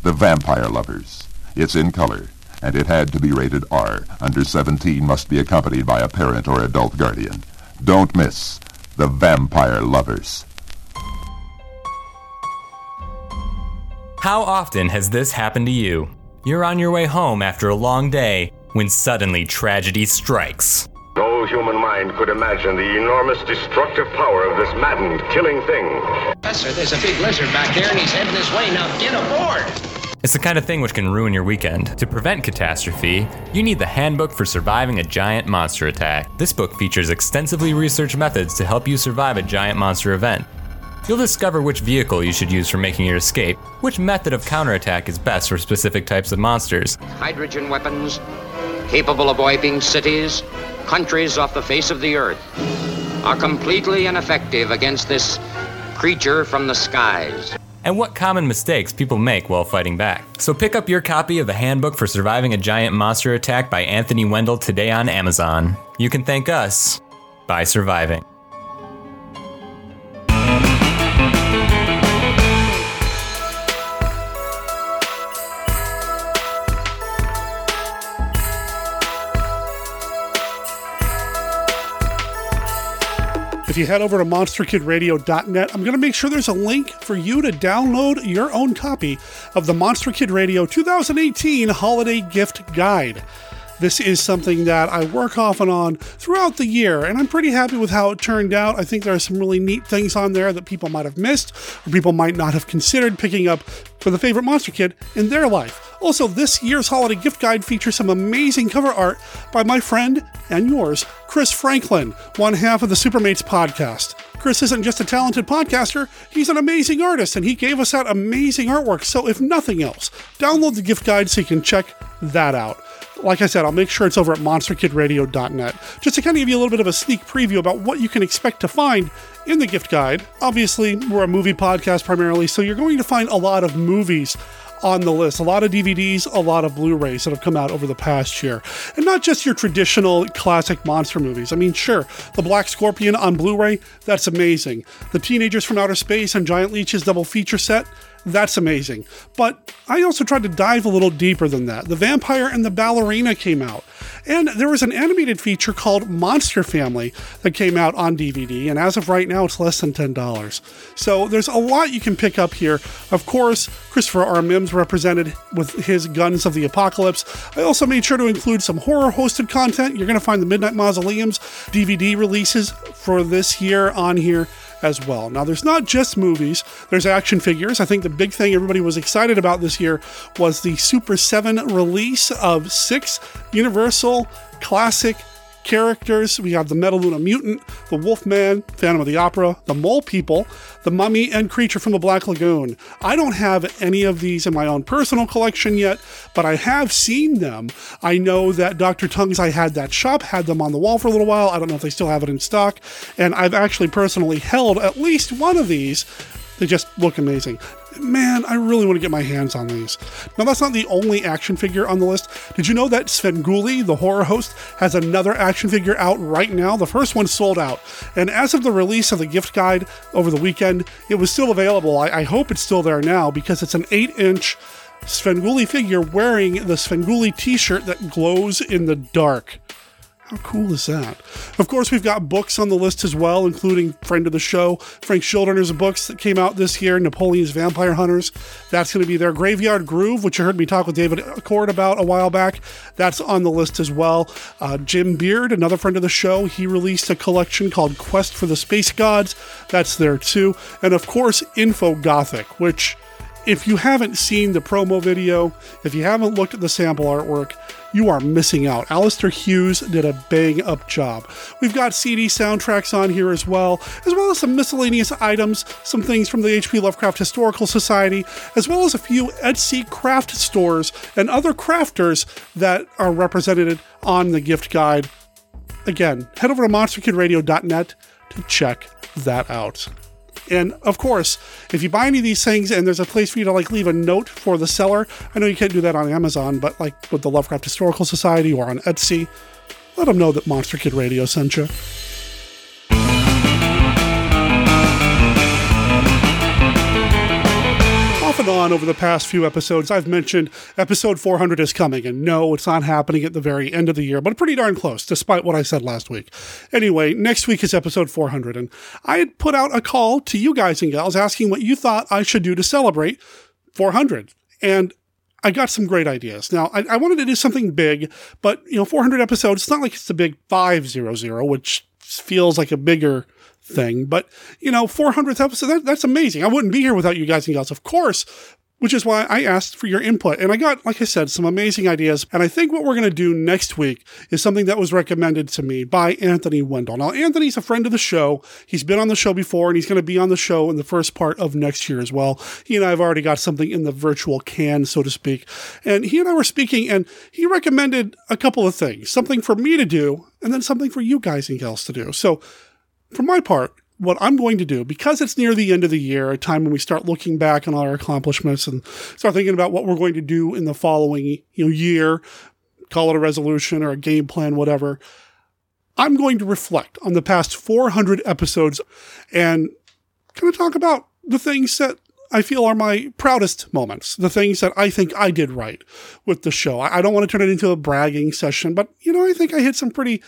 S6: The Vampire Lovers. It's in color, and it had to be rated R. Under 17 must be accompanied by a parent or adult guardian. Don't miss The Vampire Lovers.
S25: How often has this happened to you? You're on your way home after a long day when suddenly tragedy strikes.
S26: No human mind could imagine the enormous destructive power of this maddened, killing thing.
S27: Professor, there's a big lizard back there and he's heading this way. Now get aboard!
S25: It's the kind of thing which can ruin your weekend. To prevent catastrophe, you need the Handbook for Surviving a Giant Monster Attack. This book features extensively researched methods to help you survive a giant monster event. You'll discover which vehicle you should use for making your escape, which method of counterattack is best for specific types of monsters.
S28: Hydrogen weapons, capable of wiping cities, countries off the face of the earth are completely ineffective against this creature from the skies.
S25: And what common mistakes people make while fighting back. So pick up your copy of the Handbook for Surviving a Giant Monster Attack by Anthony Wendell today on Amazon. You can thank us by surviving.
S1: You head over to monsterkidradio.net, I'm going to make sure there's a link for you to download your own copy of the Monster Kid Radio 2018 Holiday Gift Guide. This is something that I work off and on throughout the year, and I'm pretty happy with how it turned out. I think there are some really neat things on there that people might have missed, or people might not have considered picking up for the favorite Monster Kid in their life. Also, this year's holiday gift guide features some amazing cover art by my friend and yours, Chris Franklin, one half of the Supermates podcast. Chris isn't just a talented podcaster, he's an amazing artist, and he gave us that amazing artwork. So, if nothing else, download the gift guide so you can check that out. Like I said, I'll make sure it's over at monsterkidradio.net, just to kind of give you a little bit of a sneak preview about what you can expect to find in the gift guide. Obviously, we're a movie podcast primarily, so you're going to find a lot of movies on the list. A lot of DVDs, a lot of Blu rays that have come out over the past year. And not just your traditional classic monster movies. I mean, sure, The Black Scorpion on Blu ray, that's amazing. The Teenagers from Outer Space and Giant Leeches double feature set, That's amazing. But I also tried to dive a little deeper than that. The Vampire and the Ballerina came out. And there was an animated feature called Monster Family that came out on DVD, and as of right now, it's less than $10. So there's a lot you can pick up here. Of course, Christopher R. Mims represented with his Guns of the Apocalypse. I also made sure to include some horror hosted content. You're going to find the Midnight Mausoleums DVD releases for this year on here as well. Now, there's not just movies, there's action figures. I think the big thing everybody was excited about this year was the Super 7 release of six Universal classic characters. We have the Metaluna Mutant, the Wolfman, Phantom of the Opera, the Mole People, the Mummy, and Creature from the Black Lagoon. I don't have any of these in my own personal collection yet, but I have seen them. I know that Dr. Tongue's I Had That Shop had them on the wall for a little while. I don't know if they still have it in stock. And I've actually personally held at least one of these. They just look amazing man, I really want to get my hands on these. Now, that's not the only action figure on the list. Did you know that Sven Svengoolie, the horror host, has another action figure out right now? The first one sold out. And as of the release of the gift guide over the weekend, it was still available. I, I hope it's still there now because it's an 8 inch Svengoolie figure wearing the Svengoolie t shirt that glows in the dark. How cool is that? Of course, we've got books on the list as well, including friend of the show, Frank Schildiner's books that came out this year, Napoleon's Vampire Hunters. That's going to be there. Graveyard Groove, which you heard me talk with David Accord about a while back. That's on the list as well. Uh, Jim Beard, another friend of the show, he released a collection called Quest for the Space Gods. That's there too. And of course, Info Gothic, which if you haven't seen the promo video, if you haven't looked at the sample artwork, you are missing out. Alastair Hughes did a bang up job. We've got CD soundtracks on here as well, as well as some miscellaneous items, some things from the H.P. Lovecraft Historical Society, as well as a few Etsy craft stores and other crafters that are represented on the gift guide. Again, head over to monsterkidradio.net to check that out. And of course, if you buy any of these things and there's a place for you to like leave a note for the seller, I know you can't do that on Amazon, but like with the Lovecraft Historical Society or on Etsy, let them know that Monster Kid Radio sent you. On over the past few episodes, I've mentioned episode 400 is coming, and no, it's not happening at the very end of the year, but pretty darn close, despite what I said last week. Anyway, next week is episode 400, and I had put out a call to you guys and gals asking what you thought I should do to celebrate 400. And I got some great ideas. Now, I, I wanted to do something big, but, you know, 400 episodes, it's not like it's the big 500, which feels like a bigger thing. But, you know, 400th episode, that, that's amazing. I wouldn't be here without you guys and gals, of course, which is why I asked for your input. And I got, like I said, some amazing ideas. And I think what we're going to do next week is something that was recommended to me by Anthony Wendell. Now, Anthony's a friend of the show. He's been on the show before and he's going to be on the show in the first part of next year as well. He and I have already got something in the virtual can, so to speak. And he and I were speaking and he recommended a couple of things, something for me to do and then something for you guys and gals to do. So, for my part, what I'm going to do, because it's near the end of the year, a time when we start looking back on all our accomplishments and start thinking about what we're going to do in the following you know, year, call it a resolution or a game plan, whatever, I'm going to reflect on the past 400 episodes and kind of talk about the things that I feel are my proudest moments, the things that I think I did right with the show. I don't want to turn it into a bragging session, but you know, I think I hit some pretty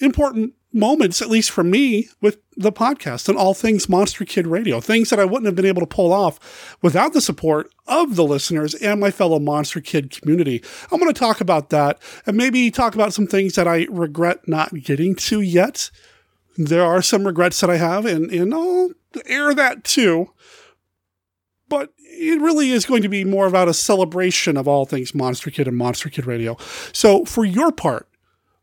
S1: important moments, at least for me, with the podcast and all things Monster Kid Radio, things that I wouldn't have been able to pull off without the support of the listeners and my fellow Monster Kid community. I'm going to talk about that and maybe talk about some things that I regret not getting to yet. There are some regrets that I have, and, and I'll air that too. But it really is going to be more about a celebration of all things Monster Kid and Monster Kid Radio. So, for your part,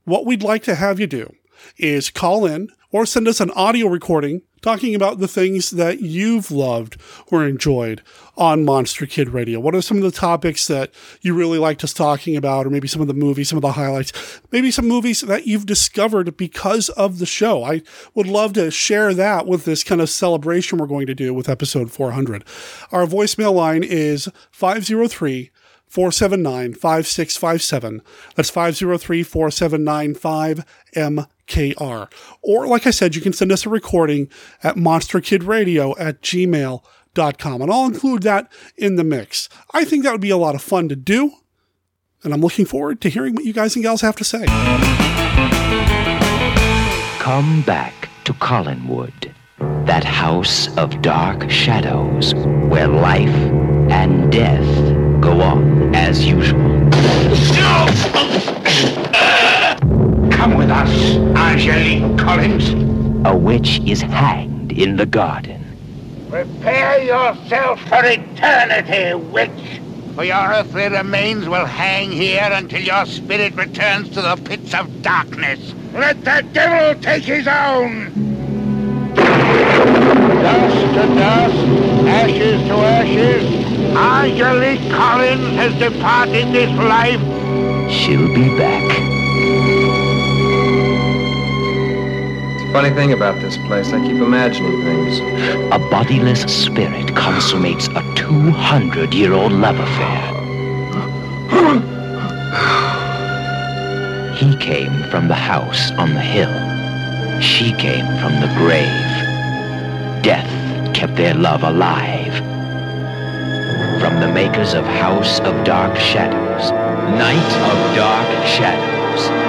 S1: what we'd like to have you do is call in or send us an audio recording talking about the things that you've loved or enjoyed on Monster Kid Radio. What are some of the topics that you really liked us talking about, or maybe some of the movies, some of the highlights, maybe some movies that you've discovered because of the show? I would love to share that with this kind of celebration we're going to do with episode 400. Our voicemail line is 503 479 5657. That's 503 479 5MKR. Or, like I said, you can send us a recording at monsterkidradio at gmail.com. And I'll include that in the mix. I think that would be a lot of fun to do. And I'm looking forward to hearing what you guys and gals have to say.
S29: Come back to Collinwood, that house of dark shadows where life and death go on as usual.
S5: Come with us, Angelique Collins.
S29: A witch is hanged in the garden.
S15: Prepare yourself for eternity, witch. For your earthly remains will hang here until your spirit returns to the pits of darkness. Let the devil take his own. Dust to dust, ashes to ashes. Angelique Collins has departed this life.
S29: She'll be back.
S30: Funny thing about this place, I keep imagining things.
S29: A bodiless spirit consummates a 200 year old love affair. He came from the house on the hill. She came from the grave. Death kept their love alive. From the makers of House of Dark Shadows, Night of Dark Shadows.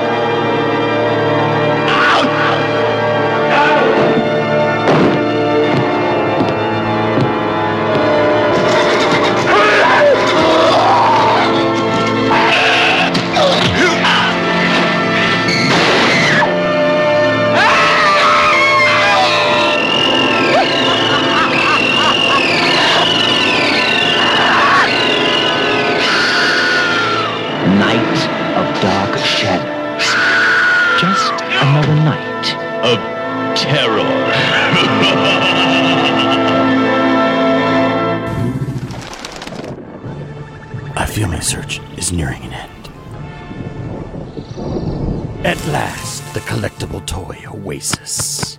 S31: I feel my search is nearing an end. At last, the collectible toy Oasis.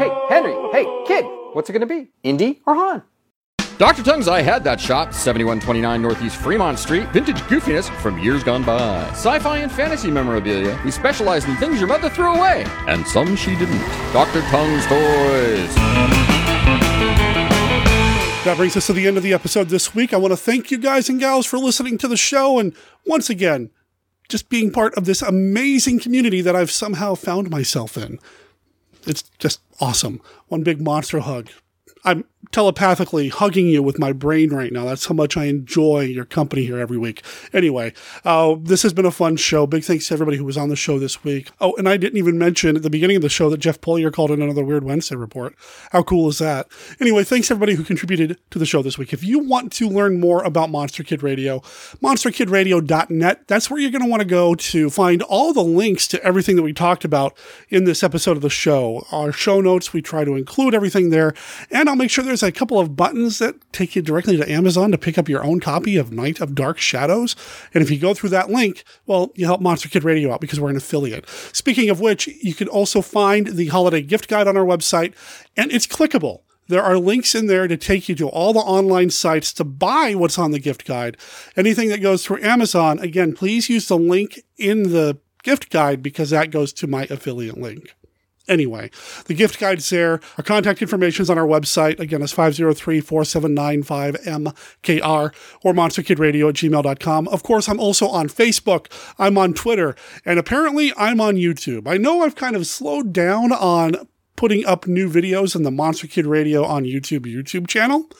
S32: Hey, Henry. Hey, kid. What's it gonna be? Indy or Han?
S33: Dr. Tongue's I Had That Shop, 7129 Northeast Fremont Street. Vintage goofiness from years gone by. Sci fi and fantasy memorabilia. We specialize in things your mother threw away, and some she didn't. Dr. Tongue's Toys.
S1: That brings us to the end of the episode this week. I want to thank you guys and gals for listening to the show and once again, just being part of this amazing community that I've somehow found myself in. It's just awesome. One big monster hug. I'm telepathically hugging you with my brain right now. That's how much I enjoy your company here every week. Anyway, uh, this has been a fun show. Big thanks to everybody who was on the show this week. Oh, and I didn't even mention at the beginning of the show that Jeff Polier called in another Weird Wednesday report. How cool is that? Anyway, thanks everybody who contributed to the show this week. If you want to learn more about Monster Kid Radio, monsterkidradio.net, that's where you're going to want to go to find all the links to everything that we talked about in this episode of the show. Our show notes, we try to include everything there. And I'll make sure there's a couple of buttons that take you directly to Amazon to pick up your own copy of Night of Dark Shadows. And if you go through that link, well, you help Monster Kid Radio out because we're an affiliate. Speaking of which, you can also find the holiday gift guide on our website, and it's clickable. There are links in there to take you to all the online sites to buy what's on the gift guide. Anything that goes through Amazon, again, please use the link in the gift guide because that goes to my affiliate link. Anyway, the gift guide's there. Our contact information is on our website. Again, it's 503-4795-MKR or monsterkidradio at gmail.com. Of course, I'm also on Facebook. I'm on Twitter. And apparently I'm on YouTube. I know I've kind of slowed down on putting up new videos in the Monster Kid Radio on YouTube YouTube channel.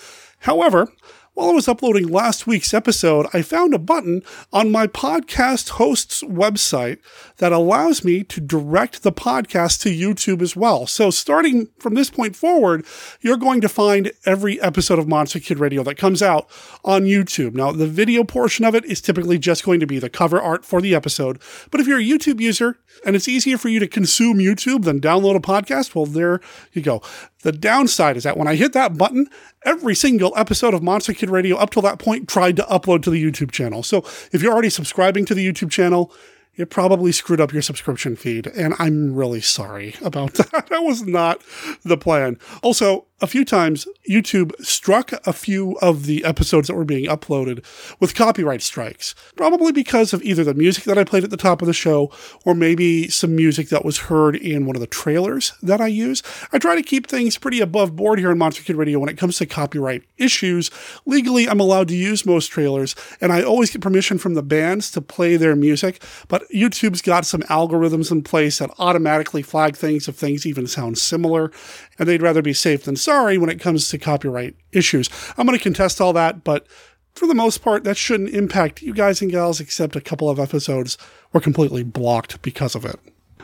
S1: However, while I was uploading last week's episode, I found a button on my podcast host's website that allows me to direct the podcast to YouTube as well. So starting from this point forward, you're going to find every episode of Monster Kid Radio that comes out on YouTube. Now, the video portion of it is typically just going to be the cover art for the episode. But if you're a YouTube user and it's easier for you to consume YouTube than download a podcast, well, there you go. The downside is that when I hit that button, every single episode of Monster Kid Radio up till that point tried to upload to the YouTube channel. So if you're already subscribing to the YouTube channel, it probably screwed up your subscription feed, and I'm really sorry about (laughs) that. that was not the plan. Also, a few times YouTube struck a few of the episodes that were being uploaded with copyright strikes. Probably because of either the music that I played at the top of the show or maybe some music that was heard in one of the trailers that I use. I try to keep things pretty above board here in Monster Kid Radio when it comes to copyright issues. Legally, I'm allowed to use most trailers, and I always get permission from the bands to play their music, but YouTube's got some algorithms in place that automatically flag things if things even sound similar, and they'd rather be safe than sorry when it comes to copyright issues. I'm going to contest all that, but for the most part, that shouldn't impact you guys and gals, except a couple of episodes were completely blocked because of it.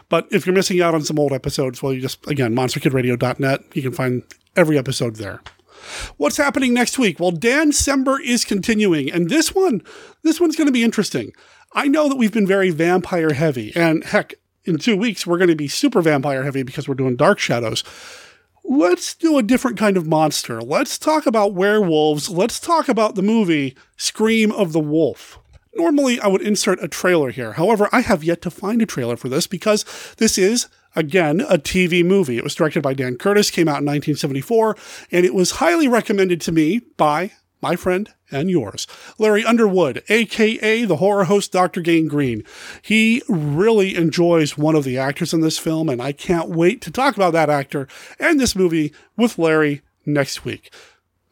S1: But if you're missing out on some old episodes, well, you just, again, monsterkidradio.net, you can find every episode there. What's happening next week? Well, Dancember is continuing, and this one, this one's going to be interesting. I know that we've been very vampire heavy, and heck, in two weeks we're going to be super vampire heavy because we're doing Dark Shadows let's do a different kind of monster. Let's talk about werewolves. Let's talk about the movie Scream of the Wolf. Normally, I would insert a trailer here. However, I have yet to find a trailer for this because this is, again, a TV movie. It was directed by Dan Curtis, came out in 1974, and it was highly recommended to me by my friend and yours, Larry Underwood, aka the horror host Dr. Gangrene. He really enjoys one of the actors in this film, and I can't wait to talk about that actor and this movie with Larry next week.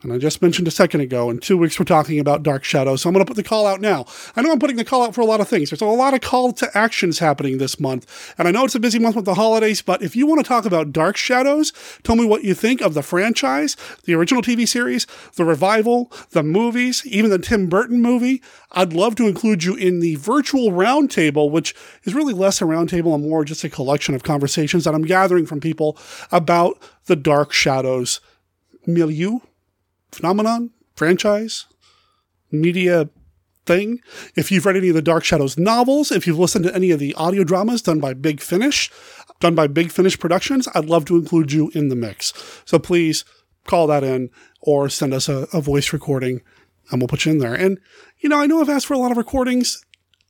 S1: And I just mentioned a second ago, in two weeks we're talking about Dark Shadows, so I'm going to put the call out now. I know I'm putting the call out for a lot of things. There's a lot of call to actions happening this month, and I know it's a busy month with the holidays, but if you want to talk about Dark Shadows, tell me what you think of the franchise, the original TV series, the revival, the movies, even the Tim Burton movie. I'd love to include you in the virtual roundtable, which is really less a roundtable and more just a collection of conversations that I'm gathering from people about the Dark Shadows milieu phenomenon, franchise, media thing. If you've read any of the Dark Shadows novels, if you've listened to any of the audio dramas done by Big Finish, done by Big Finish Productions, I'd love to include you in the mix. So please call that in or send us a, a voice recording and we'll put you in there. And, you know, I know I've asked for a lot of recordings.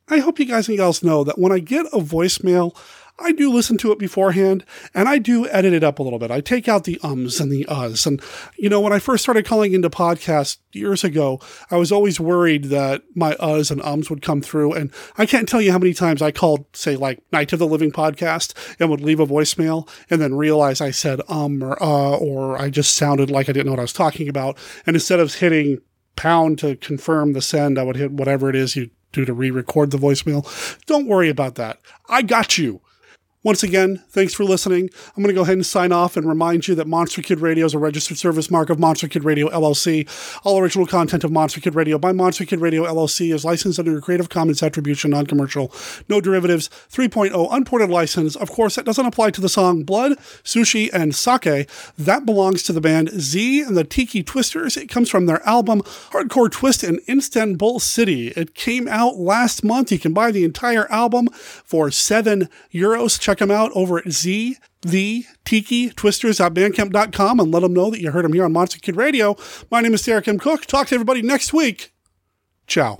S1: I hope you guys and gals know that when I get a voicemail, I do listen to it beforehand and I do edit it up a little bit. I take out the ums and the uhs. And, you know, when I first started calling into podcasts years ago, I was always worried that my uhs and ums would come through. And I can't tell you how many times I called, say, like Night of the Living podcast and would leave a voicemail and then realize I said um or uh, or I just sounded like I didn't know what I was talking about. And instead of hitting pound to confirm the send, I would hit whatever it is you do to re record the voicemail. Don't worry about that. I got you. Once again, thanks for listening. I'm going to go ahead and sign off and remind you that Monster Kid Radio is a registered service mark of Monster Kid Radio LLC. All original content of Monster Kid Radio by Monster Kid Radio LLC is licensed under a Creative Commons Attribution Non-Commercial, No Derivatives 3.0 Unported License. Of course, that doesn't apply to the song Blood, Sushi, and Sake. That belongs to the band Z and the Tiki Twisters. It comes from their album Hardcore Twist in Istanbul City. It came out last month. You can buy the entire album for seven euros check them out over at Z the Tiki Twisters.bandcamp.com and let them know that you heard them here on Monster Kid Radio. My name is Derek M. Koch. Talk to everybody next week. Ciao.